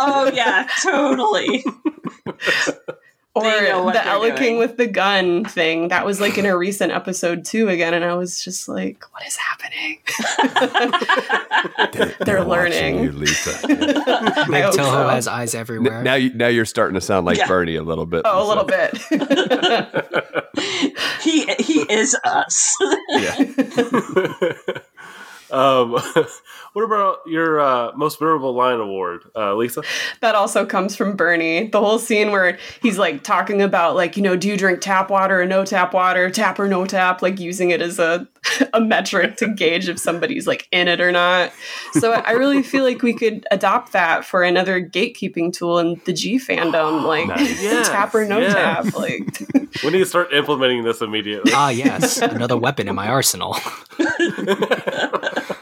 Oh yeah, totally. Or They know what the Ella King with the gun thing. That was like in a recent episode too again, and I was just like, what is happening? They're [laughs] watching learning. you, Lisa. [laughs] I Big Toho so. has eyes everywhere. N- now, you, now you're starting to sound like Yeah. Bernie a little bit. Oh, a little bit. [laughs] he he is us. Yeah. Um, [laughs] what about your uh, most memorable line award, uh, Lisa? that also comes from Bernie. The whole scene where he's like talking about like, you know, do you drink tap water or no tap water, tap or no tap, like using it as a [laughs] a metric to gauge if somebody's like in it or not. So I really feel like we could adopt that for another gatekeeping tool in the G fandom, [gasps] like Nice. Yes, [laughs] tap or no yeah. tap. Like We need to start implementing this immediately. Ah, yes, another weapon in my arsenal.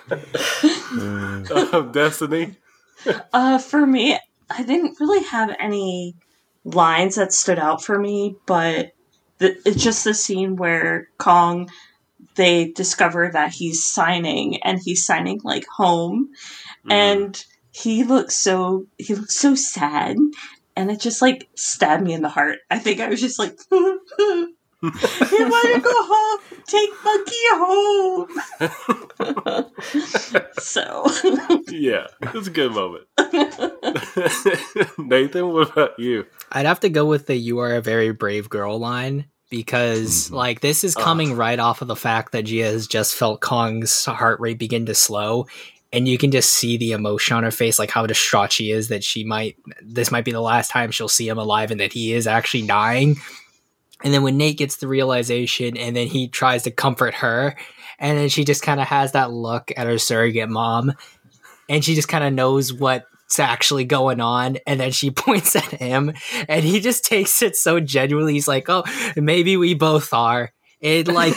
[laughs] Um, Destiny. Uh, for me, I didn't really have any lines that stood out for me, but the, it's just the scene where Kong they discover that he's signing and he's signing like home and he looks so he looks so sad and it just like stabbed me in the heart. I think I was just like [laughs] He want to go home. Take Monkey home. [laughs] so, yeah, it's a good moment. [laughs] Nathan, what about you? I'd have to go with the "You are a very brave girl" line because, mm-hmm. like, this is coming right off of the fact that Jia has just felt Kong's heart rate begin to slow, and you can just see the emotion on her face, like how distraught she is that she might this might be the last time she'll see him alive, and that he is actually dying. And then when Nate gets the realization, and then he tries to comfort her, and then she just kind of has that look at her surrogate mom, and she just kind of knows what's actually going on, and then she [laughs] points at him, and he just takes it so genuinely. He's like, "Oh, maybe we both are." It like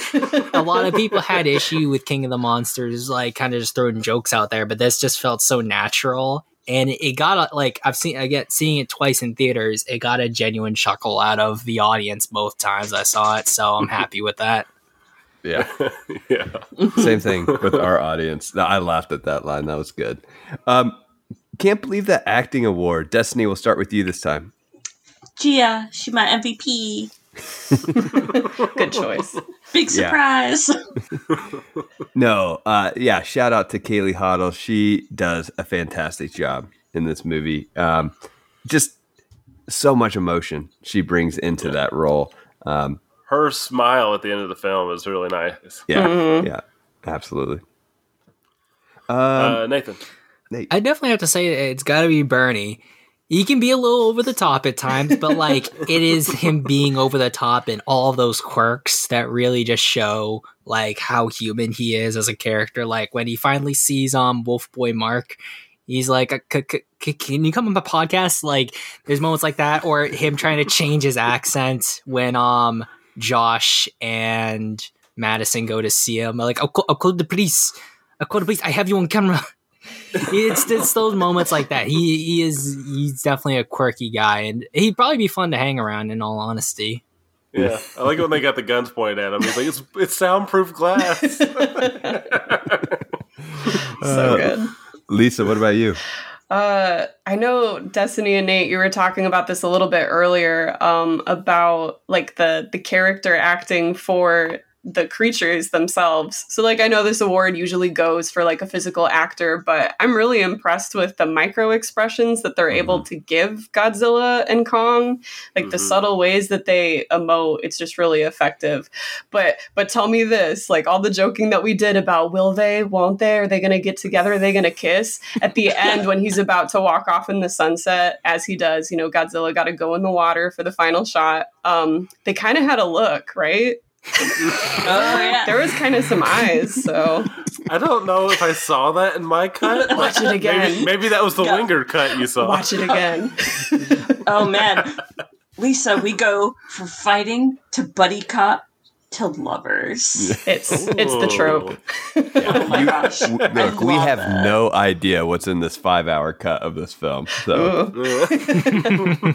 a lot of people had [laughs] issue with King of the Monsters, like kind of just throwing jokes out there, but this just felt so natural. And it got a, like I've seen again seeing it twice in theaters. It got a genuine chuckle out of the audience both times I saw it, so I'm [laughs] happy with that. Yeah. [laughs] Yeah. [laughs] Same thing with our audience. I laughed at that line. That was good. Um, can't believe that acting award. Destiny, we'll start with you this time. Jia, she my MVP. [laughs] good choice. Big Yeah. surprise. [laughs] No, uh, yeah, shout out to Kaylee Hottle. She does a fantastic job in this movie. Um, just so much emotion she brings into that role. Um, Her smile at the end of the film is really nice. yeah, Mhm. yeah, absolutely. Um, Uh, Nathan. Nate, I definitely have to say it's got to be Bernie. He can be a little over the top at times, but like it is him being over the top and all those quirks that really just show like how human he is as a character. Like when he finally sees um Wolf Boy Mark, he's like, "C- c- c- "Can you come on my podcast?" Like there's moments like that, or him trying to change his accent when um Josh and Madison go to see him. Like, I'll I'll call the police. I'll call the police. I have you on camera it's it's those moments like that. He he is he's definitely a quirky guy, and he'd probably be fun to hang around. In all honesty, Yeah, I like it when they got the guns pointed at him. He's like, "It's it's soundproof glass." [laughs] so good. Lisa, what about you? Uh, I know Destiny and Nate, you were talking about this a little bit earlier, um, about like the the character acting for the creatures themselves. So like I know this award usually goes for like a physical actor, but I'm really impressed with the micro expressions that they're able to give Godzilla and Kong. Like the Mhm. subtle ways that they emote, it's just really effective. But but tell me this, like all the joking that we did about will they, won't they, are they gonna get together, are they gonna kiss? At the [laughs] end when he's about to walk off in the sunset, as he does, you know, Godzilla gotta go in the water for the final shot. Um, they kind of had a look, right? Oh yeah. There was kind of some eyes, so I don't know if I saw that in my cut. Watch it again. Maybe, maybe that was the Yeah. Wingard cut you saw. watch it again. [laughs] Oh man. Lisa, we go from fighting to buddy cop to lovers. It's it's the trope. Oh my gosh. w- I look, we have it. no idea what's in this five-hour cut of this film. So [laughs] We're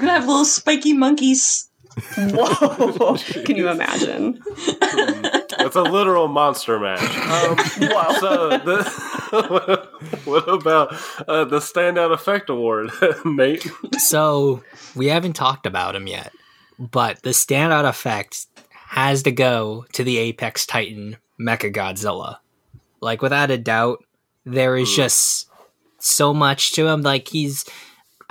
gonna have little spiky monkeys. Whoa! Can you imagine? It's a literal monster match. Um, Whoa! so, the, [laughs] what about uh, the standout effect award, [laughs] Nate? So we haven't talked about him yet, but the standout effect has to go to the Apex Titan Mecha Godzilla. Like without a doubt, there is just so much to him. Like he's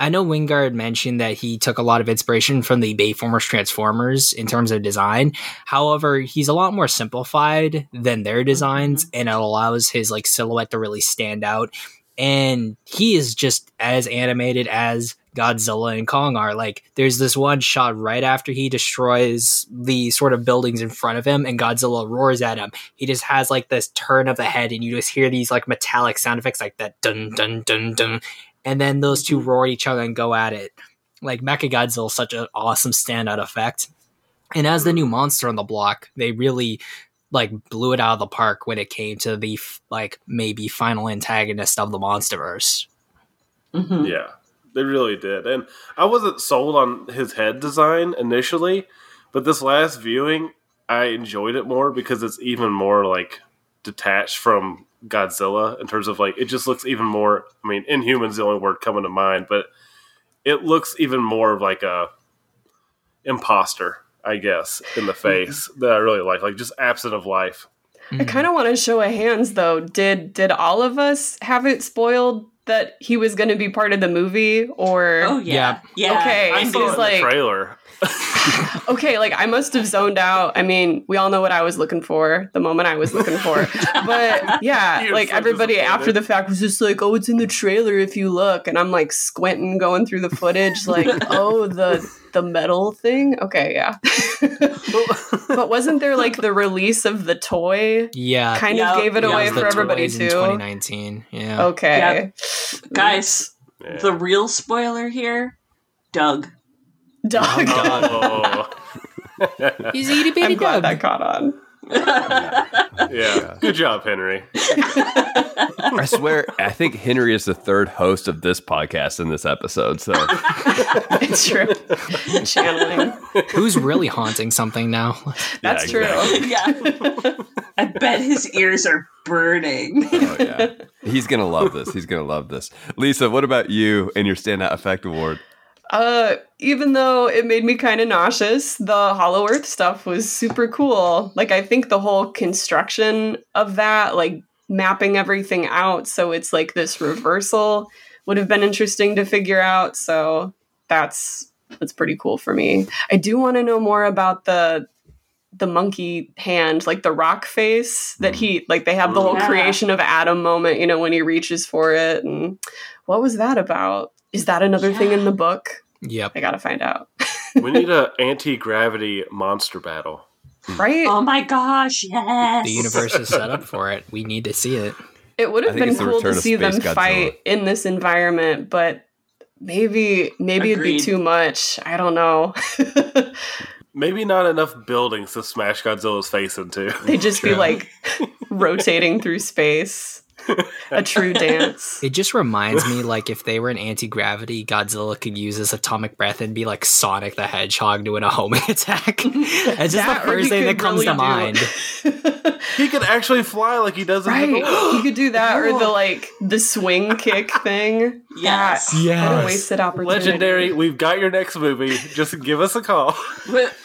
I know Wingard mentioned that he took a lot of inspiration from the Bayformers Transformers in terms of design. However, he's a lot more simplified than their designs, mm-hmm. and it allows his like silhouette to really stand out. And he is just as animated as Godzilla and Kong are. Like, there's this one shot right after he destroys the sort of buildings in front of him, and Godzilla roars at him. He just has like this turn of the head, and you just hear these like metallic sound effects, like that dun dun dun dun and then those two roar at each other and go at it. Like Mechagodzilla is such an awesome standout effect. And as the new monster on the block, they really like blew it out of the park when it came to the f- like maybe final antagonist of the MonsterVerse. Mhm. Yeah, they really did. And I wasn't sold on his head design initially, but this last viewing, I enjoyed it more because it's even more like detached from Godzilla in terms of like it just looks even more. I mean, Inhuman's the only word coming to mind, but it looks even more of like a imposter, I guess, in the face mm-hmm. that I really like, like just absent of life. I kind of want to show of hands though. Did did all of us have it spoiled that he was going to be part of the movie, or Oh yeah, yeah. Okay, I it saw it was in like- the trailer. [laughs] okay, like I must have zoned out. I mean, we all know what I was looking for the moment I was looking for. [laughs] But yeah, You're like so everybody after the fact was just like, "Oh, it's in the trailer if you look." And I'm like squinting going through the footage like, [laughs] "Oh, the the metal thing?" Okay, yeah. [laughs] but wasn't there like the release of the toy Yeah. kind Yeah, of gave it yeah, away it for everybody toys too? 2019. Yeah. Okay. Mm. Guys, Yeah. the real spoiler here, Doug. Doug. Oh. oh. [laughs] He's a itty bitty I'm glad dog. that caught on. Yeah. [laughs] Good job, Henry. I swear, I think Henry is the third host of this podcast in this episode. So [laughs] It's true. Channeling. Who's really haunting something now? [laughs] That's Yeah, true. yeah. I bet his ears are burning. oh, yeah, he's gonna love this. He's gonna love this. Lisa, what about you and your standout effect award? Uh, even though it made me kind of nauseous, the Hollow Earth stuff was super cool. Like, I think the whole construction of that, like mapping everything out so it's like this reversal, would have been interesting to figure out. So that's that's pretty cool for me. I do want to know more about the the monkey hand, like the rock face that he like. They have the whole Yeah. creation of Adam moment, you know, when he reaches for it, and what was that about? Is that another thing in the book? Yep. I gotta find out. We need a anti gravity monster battle. [laughs] Right? oh my gosh, yes. The universe is set up for it. We need to see it. it would have been cool to see them Godzilla. fight in this environment, but maybe maybe it'd be too much. I don't know. [laughs] Maybe not enough buildings to smash Godzilla's face into. They'd just be like rotating through space. [laughs] A true dance. [laughs] It just reminds me like if they were in anti gravity, Godzilla could use his atomic breath and be like Sonic the Hedgehog doing a homing [laughs] attack. It's just That, the first thing that comes really to do- mind. He could actually fly like he does in Right. [gasps] the book. could do that or the like the swing kick thing. Yes. That- What Yes. a wasted opportunity. Legendary, we've got your next movie. Just give us a call.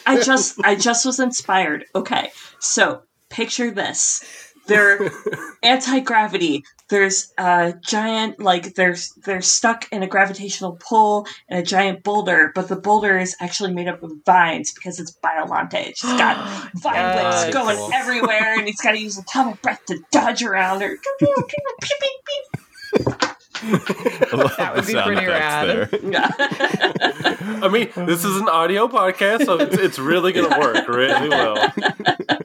I just I just was inspired. Okay. So picture this. They're [laughs] anti gravity. There's a giant like there's they're stuck in a gravitational pull and a giant boulder, but the boulder is actually made up of vines because it's Biolante. It's just got [gasps] vine Yes. whips going Cool. everywhere and he's gotta use atomic breath to dodge around or [laughs] [laughs] That would be pretty rad. [laughs] yeah. I mean, this is an audio podcast, so it's, it's really going to work really well. [laughs]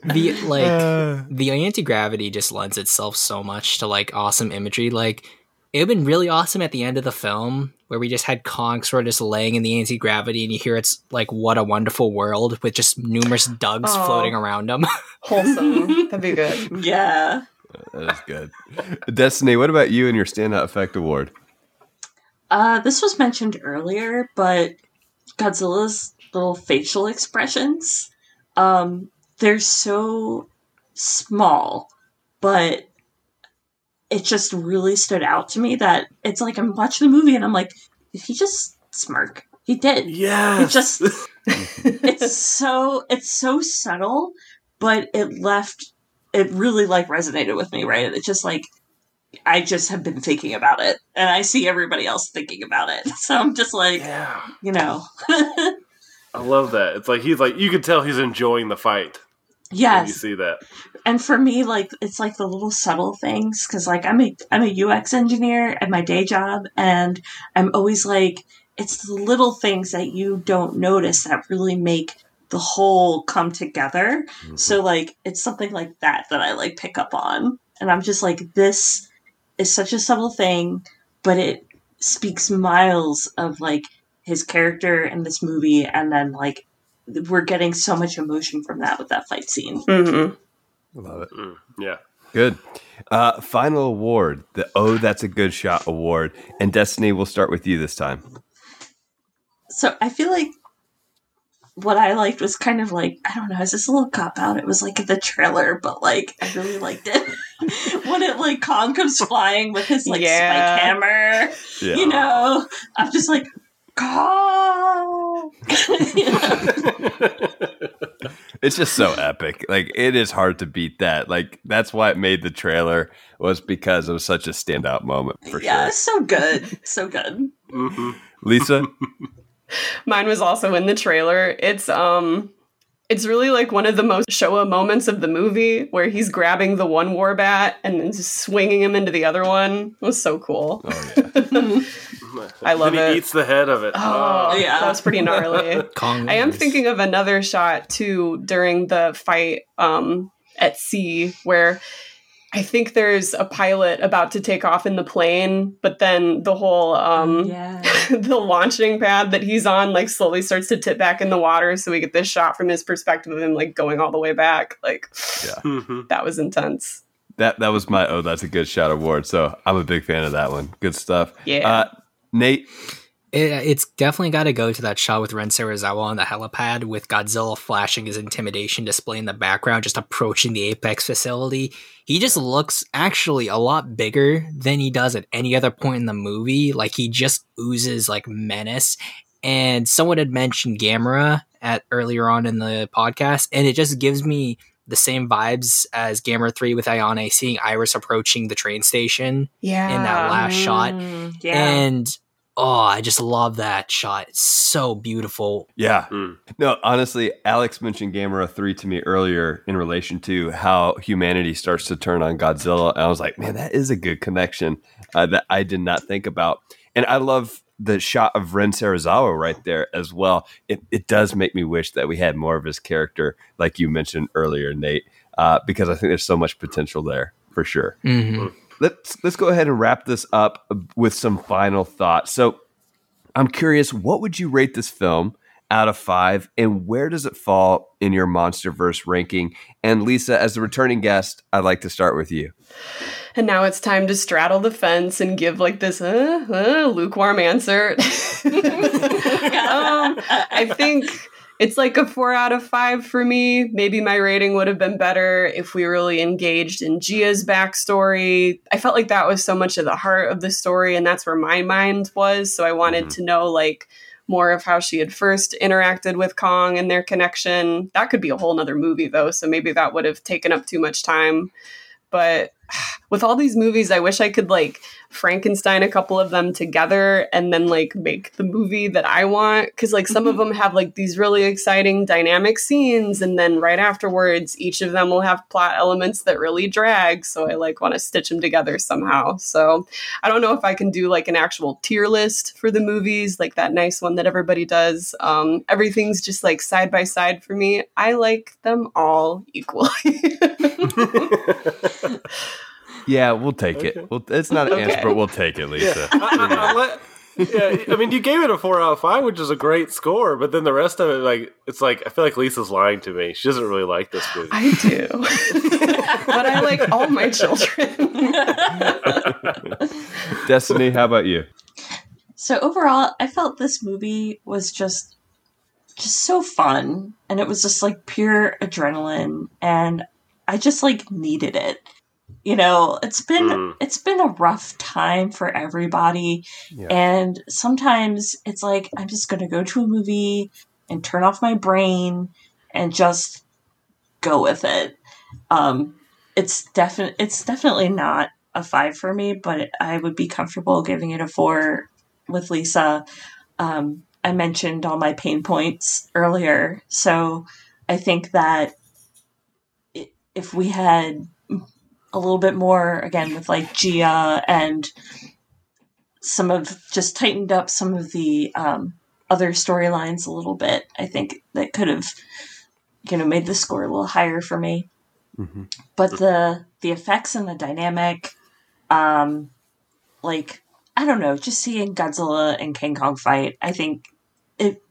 the like uh. the anti gravity just lends itself so much to like awesome imagery. Like it would been really awesome at the end of the film where we just had Kong sort of just laying in the anti gravity, and you hear it's like "What a Wonderful World" with just numerous Dougs Oh. floating around him. Wholesome. That'd be good. Yeah. That is good. Destiny, what about you and your standout effect award? Uh, this was mentioned earlier, but Godzilla's little facial expressions, um, they're so small, but it just really stood out to me that it's like I'm watching the movie and I'm like, did he just smirk? He did. Yeah. It just [laughs] it's so it's so subtle, but it left it really like resonated with me, right? It's just like I just have been thinking about it and I see everybody else thinking about it. [laughs] So I'm just like, yeah. you know. [laughs] I love that. It's like he's like you can tell he's enjoying the fight when you see that. And for me like it's like the little subtle things cuz like I'm a I'm a UX engineer at my day job and I'm always like it's the little things that you don't notice that really make the whole come together. So like it's something like that that I like pick up on. And I'm just like this is such a subtle thing, but it speaks miles of like his character in this movie and then like we're getting so much emotion from that with that fight scene. hmm Love it. Mm, yeah. Good. Uh, final award, the Oh That's a Good Shot award. And Destiny, we'll start with you this time. So I feel like what I liked was kind of like I don't know, is this a little cop out? It was like the trailer, but like I really liked it [laughs] when it like Kong comes flying with his like Yeah. spike hammer. Yeah. You know, I'm just like Kong. [laughs] You know? [laughs] It's just so epic. Like it is hard to beat that. Like that's why it made the trailer was because it was such a standout moment for sure. yeah, sure. it's so good, so good. hmm Lisa, Mine was also in the trailer. It's um it's really like one of the most Showa moments of the movie where he's grabbing the one Warbat and then just swinging him into the other one. It was so cool. oh yeah, [laughs] I love then it. he eats the head of it. Oh, yeah. That was pretty gnarly. [laughs] I am thinking of another shot too during the fight um, at sea where I think there's a pilot about to take off in the plane, but then the whole um, [laughs] yeah. the launching pad that he's on like slowly starts to tip back in the water, so we get this shot from his perspective of him like going all the way back. Like Mhm. [sighs] that was intense. that that was my Oh That's a Good Shot award. So I'm a big fan of that one. Good stuff. Yeah. Uh, Nate, It, it's definitely got to go to that shot with Ren Serizawa on the helipad with Godzilla flashing his intimidation display in the background, just approaching the Apex facility. He just looks actually a lot bigger than he does at any other point in the movie. Like he just oozes like menace. And someone had mentioned Gamera at earlier on in the podcast, and it just gives me the same vibes as Gamera 3 with Ayana seeing Iris approaching the train station Yeah. in that last shot. Mm, yeah. And oh, I just love that shot. It's so beautiful. yeah. Mm. No, honestly, Alex mentioned Gamera 3 to me earlier in relation to how humanity starts to turn on Godzilla. And I was like, man, that is a good connection uh, that I did not think about. And I love the shot of Ren Serizawa right there as well. It, it does make me wish that we had more of his character, like you mentioned earlier, Nate, uh, because I think there's so much potential there for sure hmm let's let's go ahead and wrap this up with some final thoughts. So, I'm curious, what would you rate this film out of five, and where does it fall in your MonsterVerse ranking? And Lisa, as the returning guest, I'd like to start with you. And now it's time to straddle the fence and give like this uh, uh, lukewarm answer. [laughs] [laughs] um, I think it's like a four out of five for me. Maybe my rating would have been better if we really engaged in Jia's backstory. I felt like that was so much of the heart of the story, and that's where my mind was. So I wanted Mhm. to know like more of how she had first interacted with Kong and their connection. That could be a whole nother movie though, so maybe that would have taken up too much time. But [sighs] with all these movies, I wish I could like Frankenstein a couple of them together and then like make the movie that I want. Cause like some of them have like these really exciting dynamic scenes. And then right afterwards, each of them will have plot elements that really drag. So I like want to stitch them together somehow. So I don't know if I can do like an actual tier list for the movies, like that nice one that everybody does. Um, everything's just like side by side for me. I like them all equally. [laughs] [laughs] [laughs] Yeah, we'll take Okay. it. Well, it's not an answer, but we'll take it, Lisa. I, I, I, yeah, I mean, you gave it a four out of five, which is a great score. But then the rest of it, like, it's like I feel like Lisa's lying to me. She doesn't really like this movie. I do. [laughs] but I like all my children. [laughs] Destiny, how about you? So overall, I felt this movie was just just so fun and it was just like pure adrenaline and I just like needed it. You know, it's been Mm. it's been a rough time for everybody Yeah. and sometimes it's like I'm just going to go to a movie and turn off my brain and just go with it. Um it's definitely it's definitely not a 5 for me, but I would be comfortable giving it a 4 with Lisa. Um, I mentioned all my pain points earlier, so I think that i- if we had a little bit more, again, with like Jia and some of just tightened up some of the um, other storylines a little bit, I think that could have, you know, made the score a little higher for me. Mhm. but the the effects and the dynamic um like i don't know just seeing godzilla and king kong fight i think it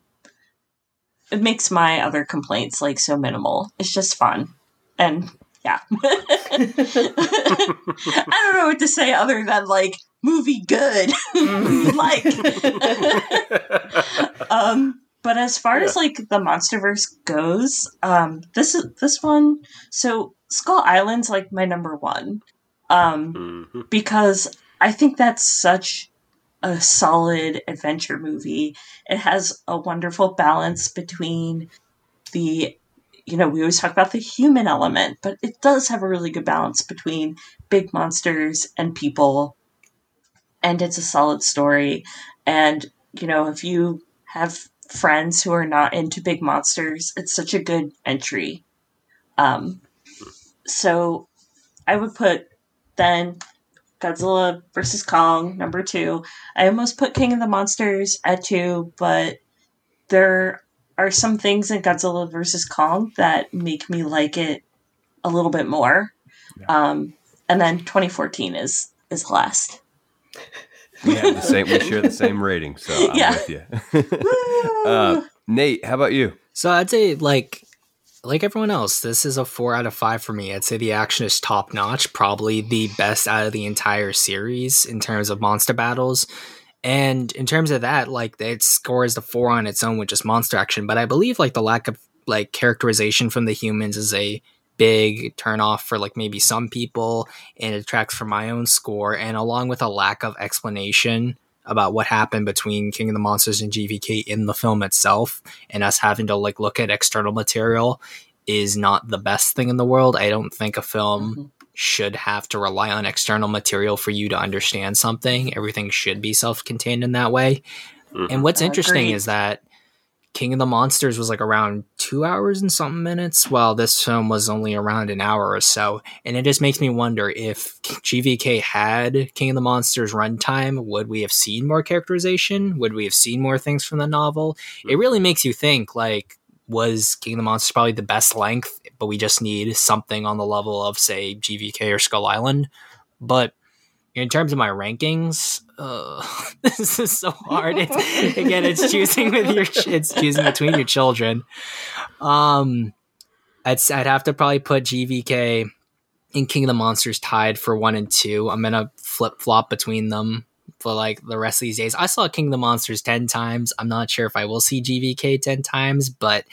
it makes my other complaints like so minimal. It's just fun. And yeah. [laughs] I don't know what to say other than like movie good. [laughs] Like [laughs] um but as far as like the monsterverse goes um this is this one so skull island's like my number one um Mhm. because i think that's such a solid adventure movie. It has a wonderful balance between the you know we always talk about the human element but it does have a really good balance between big monsters and people. And it's a solid story. And you know if you have friends who are not into big monsters it's such a good entry. Um so i would put then godzilla versus kong number two. I almost put king of the monsters at two but there are some things in godzilla versus kong that make me like it a little bit more um and then 2014 is is last We have the same. We share the same rating, so I'm Yeah. with you. [laughs] uh, Nate, how about you? So I'd say like like everyone else, this is a four out of five for me. I'd say the action is top notch, probably the best out of the entire series in terms of monster battles. And in terms of that, like it scores the four on its own with just monster action. But I believe like the lack of like characterization from the humans is a big turnoff for like maybe some people and it tracks from my own score and along with a lack of explanation about what happened between King of the Monsters and GVK in the film itself and us having to like look at external material is not the best thing in the world. I don't think a film Mhm. Should have to rely on external material for you to understand something. Everything should be self-contained in that way. Mhm. And what's interesting is that King of the Monsters was like around two hours and something minutes, while this film was only around an hour or so. And it just makes me wonder if GVK had King of the Monsters runtime, would we have seen more characterization? Would we have seen more things from the novel? It really makes you think like, was King of the Monsters probably the best length, but we just need something on the level of, say, GVK or Skull Island? But in terms of my rankings, uh, [laughs] this is so hard. It's, again, it's choosing with your it's choosing between your children. Um, I'd I'd have to probably put GVK and King of the Monsters tied for one and two. I'm gonna flip flop between them for like the rest of these days. I saw King of the Monsters ten times. I'm not sure if I will see GVK ten times, but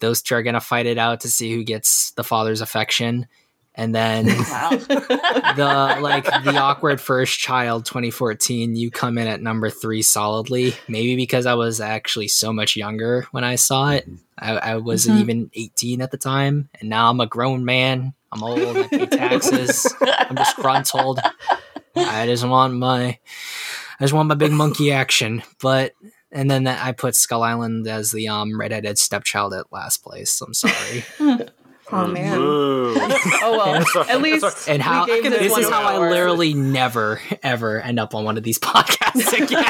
those two are gonna fight it out to see who gets the father's affection. And then [laughs] wow [laughs] the like the awkward first child 2014 you come in at number three solidly maybe because i was actually so much younger when i saw it i, I wasn't Mhm. even 18 at the time and now i'm a grown man i'm old i pay taxes i'm disgruntled [laughs] i just want my i just want my big monkey [laughs] action but and then i put skull island as the um redheaded stepchild at last place i'm sorry [laughs] Oh man. Boo. [laughs] Oh well. At least and how we gave this one is an how I literally never ever end up on one of these podcasts again.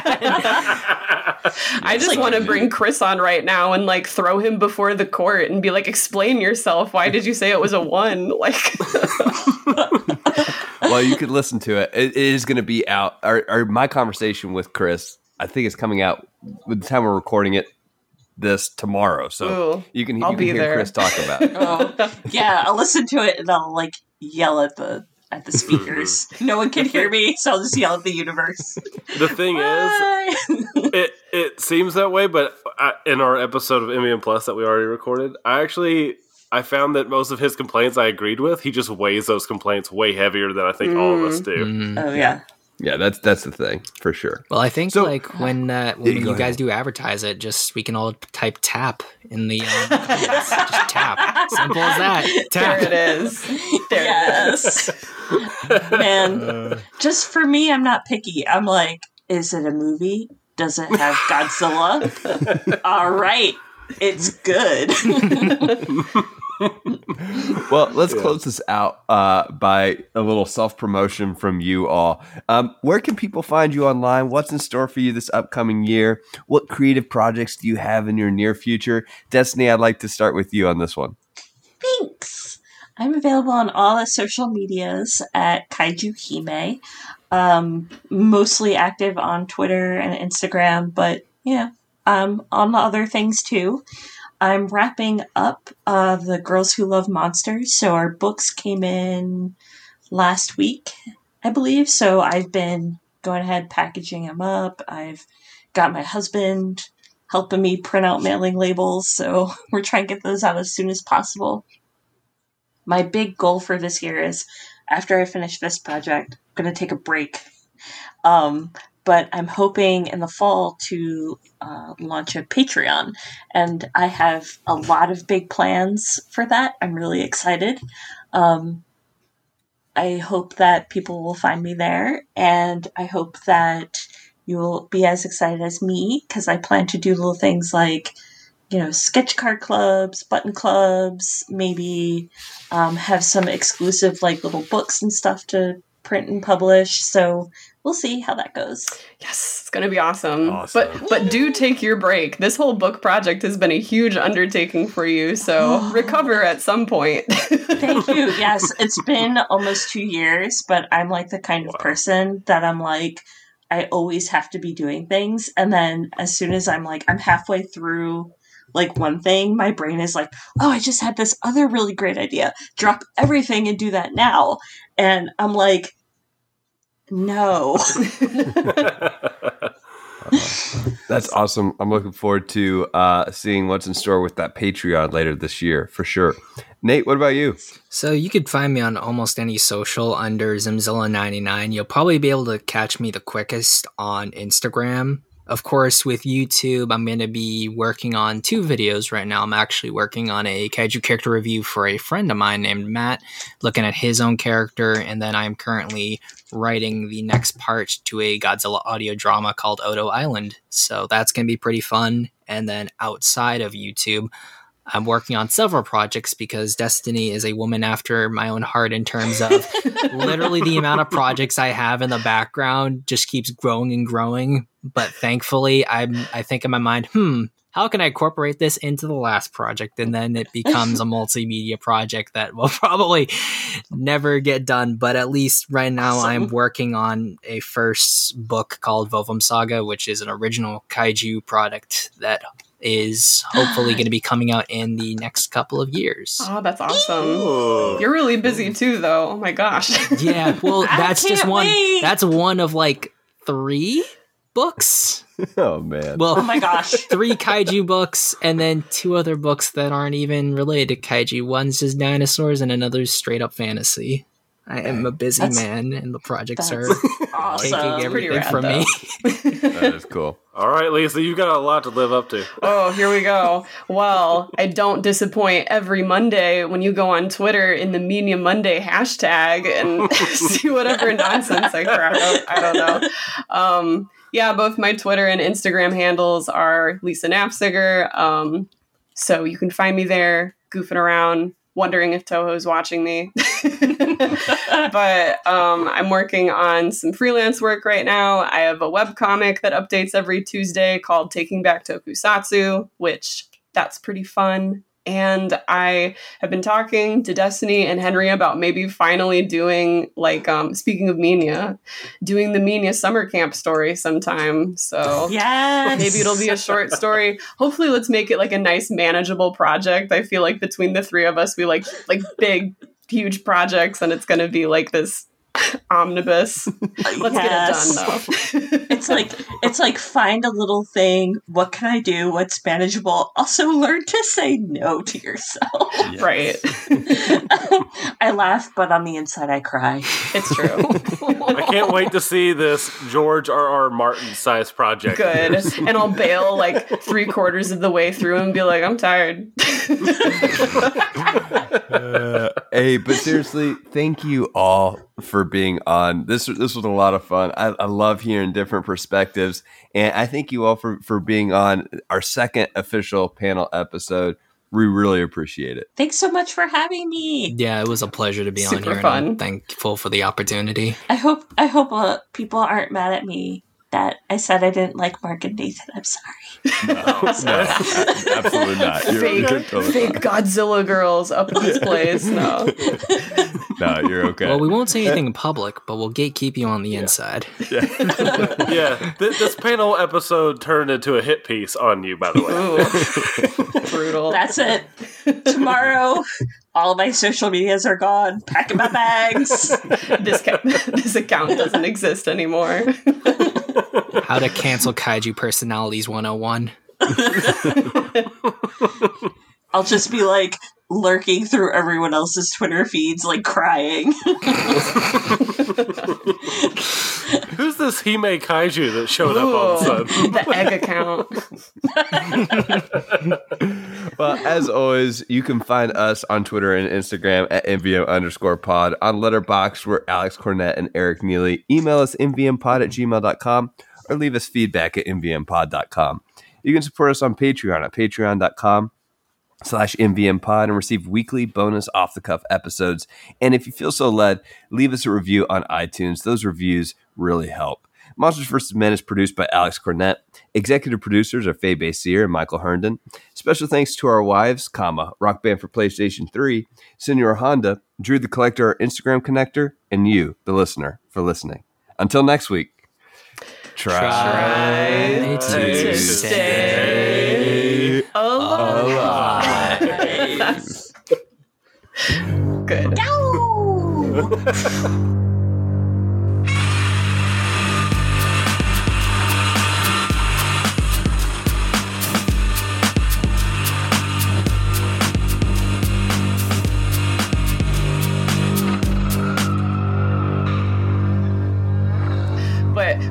I just want to bring Chris on right now and like throw him before the court and be like, explain yourself. Why did you say it was a one? Like, well, you could listen to it. It, it is going to be out. Or, or my conversation with Chris I think it's coming out with the time we're recording it this tomorrow. So Ooh, you can I'll can be hear there. Chris talk about it. [laughs] Oh, yeah, I'll listen to it and I'll like yell at the at the speakers. [laughs] no one can hear me, so I'll just yell at the universe. The thing is, it it seems that way, but I, in our episode of MVM Plus that we already recorded, I actually I found that most of his complaints I agreed with. He just weighs those complaints way heavier than I think all of us do. Mm. oh yeah. Yeah, that's that's the thing for sure. Well, I think So- like when uh, when Yeah, you guys ahead. do advertise it, just we can all type tap in the um, [laughs] just tap. Simple as that. there it is. There yes. Man, Uh, just for me, I'm not picky. I'm like, is it a movie? Does it have [laughs] Godzilla? All right, it's good. [laughs] [laughs] Well, let's close this out uh, by a little self promotion from you all. Um, where can people find you online? What's in store for you this upcoming year? What creative projects do you have in your near future? Destiny, I'd like to start with you on this one. Thanks. I'm available on all the social medias at Kaiju Hime. Um, mostly active on Twitter and Instagram, but yeah, um, on the other things too. I'm wrapping up uh, the Girls Who Love Monsters. So our books came in last week, I believe. So I've been going ahead packaging them up. I've got my husband helping me print out mailing labels. So [laughs] we're trying to get those out as soon as possible. My big goal for this year is after I finish this project, I'm going to take a break. Um, but I'm hoping in the fall to uh, launch a Patreon. And I have a lot of big plans for that. I'm really excited. Um, I hope that people will find me there. And I hope that you'll be as excited as me because I plan to do little things like, you know, sketch card clubs, button clubs, maybe um, have some exclusive like little books and stuff to print and publish. So we'll see how that goes. Yes, it's gonna be awesome. Awesome. But but do take your break. This whole book project has been a huge undertaking for you, so [gasps] recover at some point. Thank you. [laughs] Yes, it's been almost two years, but I'm like the kind of person that I'm like, I always have to be doing things. And then as soon as I'm like, I'm halfway through like one thing, my brain is like, oh, I just had this other really great idea. Drop everything and do that now. And I'm like, no. [laughs] That's awesome. I'm looking forward to uh, seeing what's in store with that Patreon later this year for sure. Nate, what about you? So you could find me on almost any social under Zimzilla99. You'll probably be able to catch me the quickest on Instagram. Of course, with YouTube, I'm going to be working on two videos right now. I'm actually working on a kaiju character review for a friend of mine named Matt, looking at his own character, and then I'm currently writing the next part to a Godzilla audio drama called Odo Island. So that's going to be pretty fun. And then outside of YouTube, I'm working on several projects because Destiny is a woman after my own heart in terms of [laughs] literally the amount of projects I have in the background just keeps growing and growing. But thankfully, I'm I think in my mind, hmm, how can I incorporate this into the last project? And then it becomes a [laughs] multimedia project that will probably never get done. But at least right now, I'm working on a first book called Vovum Saga, which is an original kaiju product that is hopefully going to be coming out in the next couple of years. oh, that's awesome. Ooh. You're really busy too, though. Oh my gosh. [laughs] Yeah, well, that's just one. wait. That's one of like three books. [laughs] Oh man. Well, Oh my gosh. [laughs] three kaiju books, and then two other books that aren't even related to kaiju. One's just dinosaurs, and another's straight up fantasy. I am a busy That's- man, and the projects are [laughs] awesome. taking everything rad, from me. [laughs] that is cool. All right, Lisa, you've got a lot to live up to. Oh, here we go. Well, I don't disappoint every Monday when you go on Twitter in the Media Monday hashtag and [laughs] see whatever nonsense I crack up. I don't know. Um, yeah, both my Twitter and Instagram handles are Lisa Napsiger. Um, so you can find me there, goofing around, wondering if Toho's watching me. [laughs] but um, I'm working on some freelance work right now. I have a webcomic that updates every Tuesday called Taking Back Tokusatsu, which that's pretty fun. And I have been talking to Destiny and Henry about maybe finally doing like um speaking of Minya, doing the Minya summer camp story sometime. So yeah, maybe it'll be a short story. Hopefully let's make it like a nice manageable project. I feel like between the three of us we like like big huge projects and it's going to be like this omnibus. [laughs] Let's Yes. get it done though. [laughs] It's like it's like find a little thing. What can I do? What's manageable? Also learn to say no to yourself. right. [laughs] I laugh, but on the inside I cry. It's true. I can't wait to see this George R. R. Martin size project. Good. And I'll bail like three quarters of the way through and be like, I'm tired. Uh, hey, but seriously, thank you all for being on. This this was a lot of fun. I, I love hearing different perspectives, and I thank you all for for being on our second official panel episode. We really appreciate it. Thanks so much for having me. Yeah, it was a pleasure to be on Super here. fun. And I'm thankful for the opportunity. I hope I hope uh, people aren't mad at me that I said I didn't like Mark and Nathan. I'm sorry. No, [laughs] absolutely not. You're, fake, you're totally fake Godzilla girls up in this place. No. No, you're okay. Well, we won't say anything in public, but we'll gatekeep you on the inside. [laughs] Yeah, th- this panel episode turned into a hit piece on you, by the way. [laughs] Brutal. That's it. Tomorrow, all my social medias are gone. Packing my bags. this, ca- this account doesn't exist anymore. How to cancel kaiju personalities 101. [laughs] I'll just be like lurking through everyone else's Twitter feeds, like crying. [laughs] Who's this Hime Kaiju that showed up all of a sudden? [laughs] the egg account. Well, as always, you can find us on Twitter and Instagram at MVM underscore pod. On Letterboxd, we're Alex Cornett and Eric Neely. Email us mvmpod at gmail.com or leave us feedback at mvmpod.com. You can support us on Patreon at patreon.com slash mvmpod and receive weekly bonus off the cuff episodes. And if you feel so led, leave us a review on iTunes. Those reviews really help. Monsters vs. Men is produced by Alex Cornett. Executive producers are Faye Basier and Michael Herndon. Special thanks to our wives, comma, Rock Band for PlayStation 3, Senor Honda, Drew the Collector, our Instagram connector, and you, the listener, for listening. Until next week, try, Try to to stay alive. Good. [laughs] But [laughs]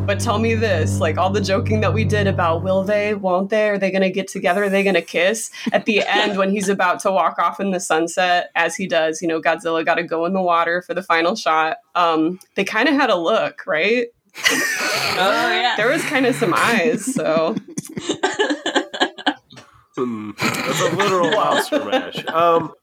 but tell me this, like all the joking that we did about will they, won't they, are they gonna get together, are they gonna kiss? At the [laughs] end when he's about to walk off in the sunset, as he does, you know, Godzilla gotta go in the water for the final shot. Um, they kind of had a look, right? [laughs] Oh yeah. There was kind of some eyes, so Hmm, That's a literal [laughs] monster mash. Um,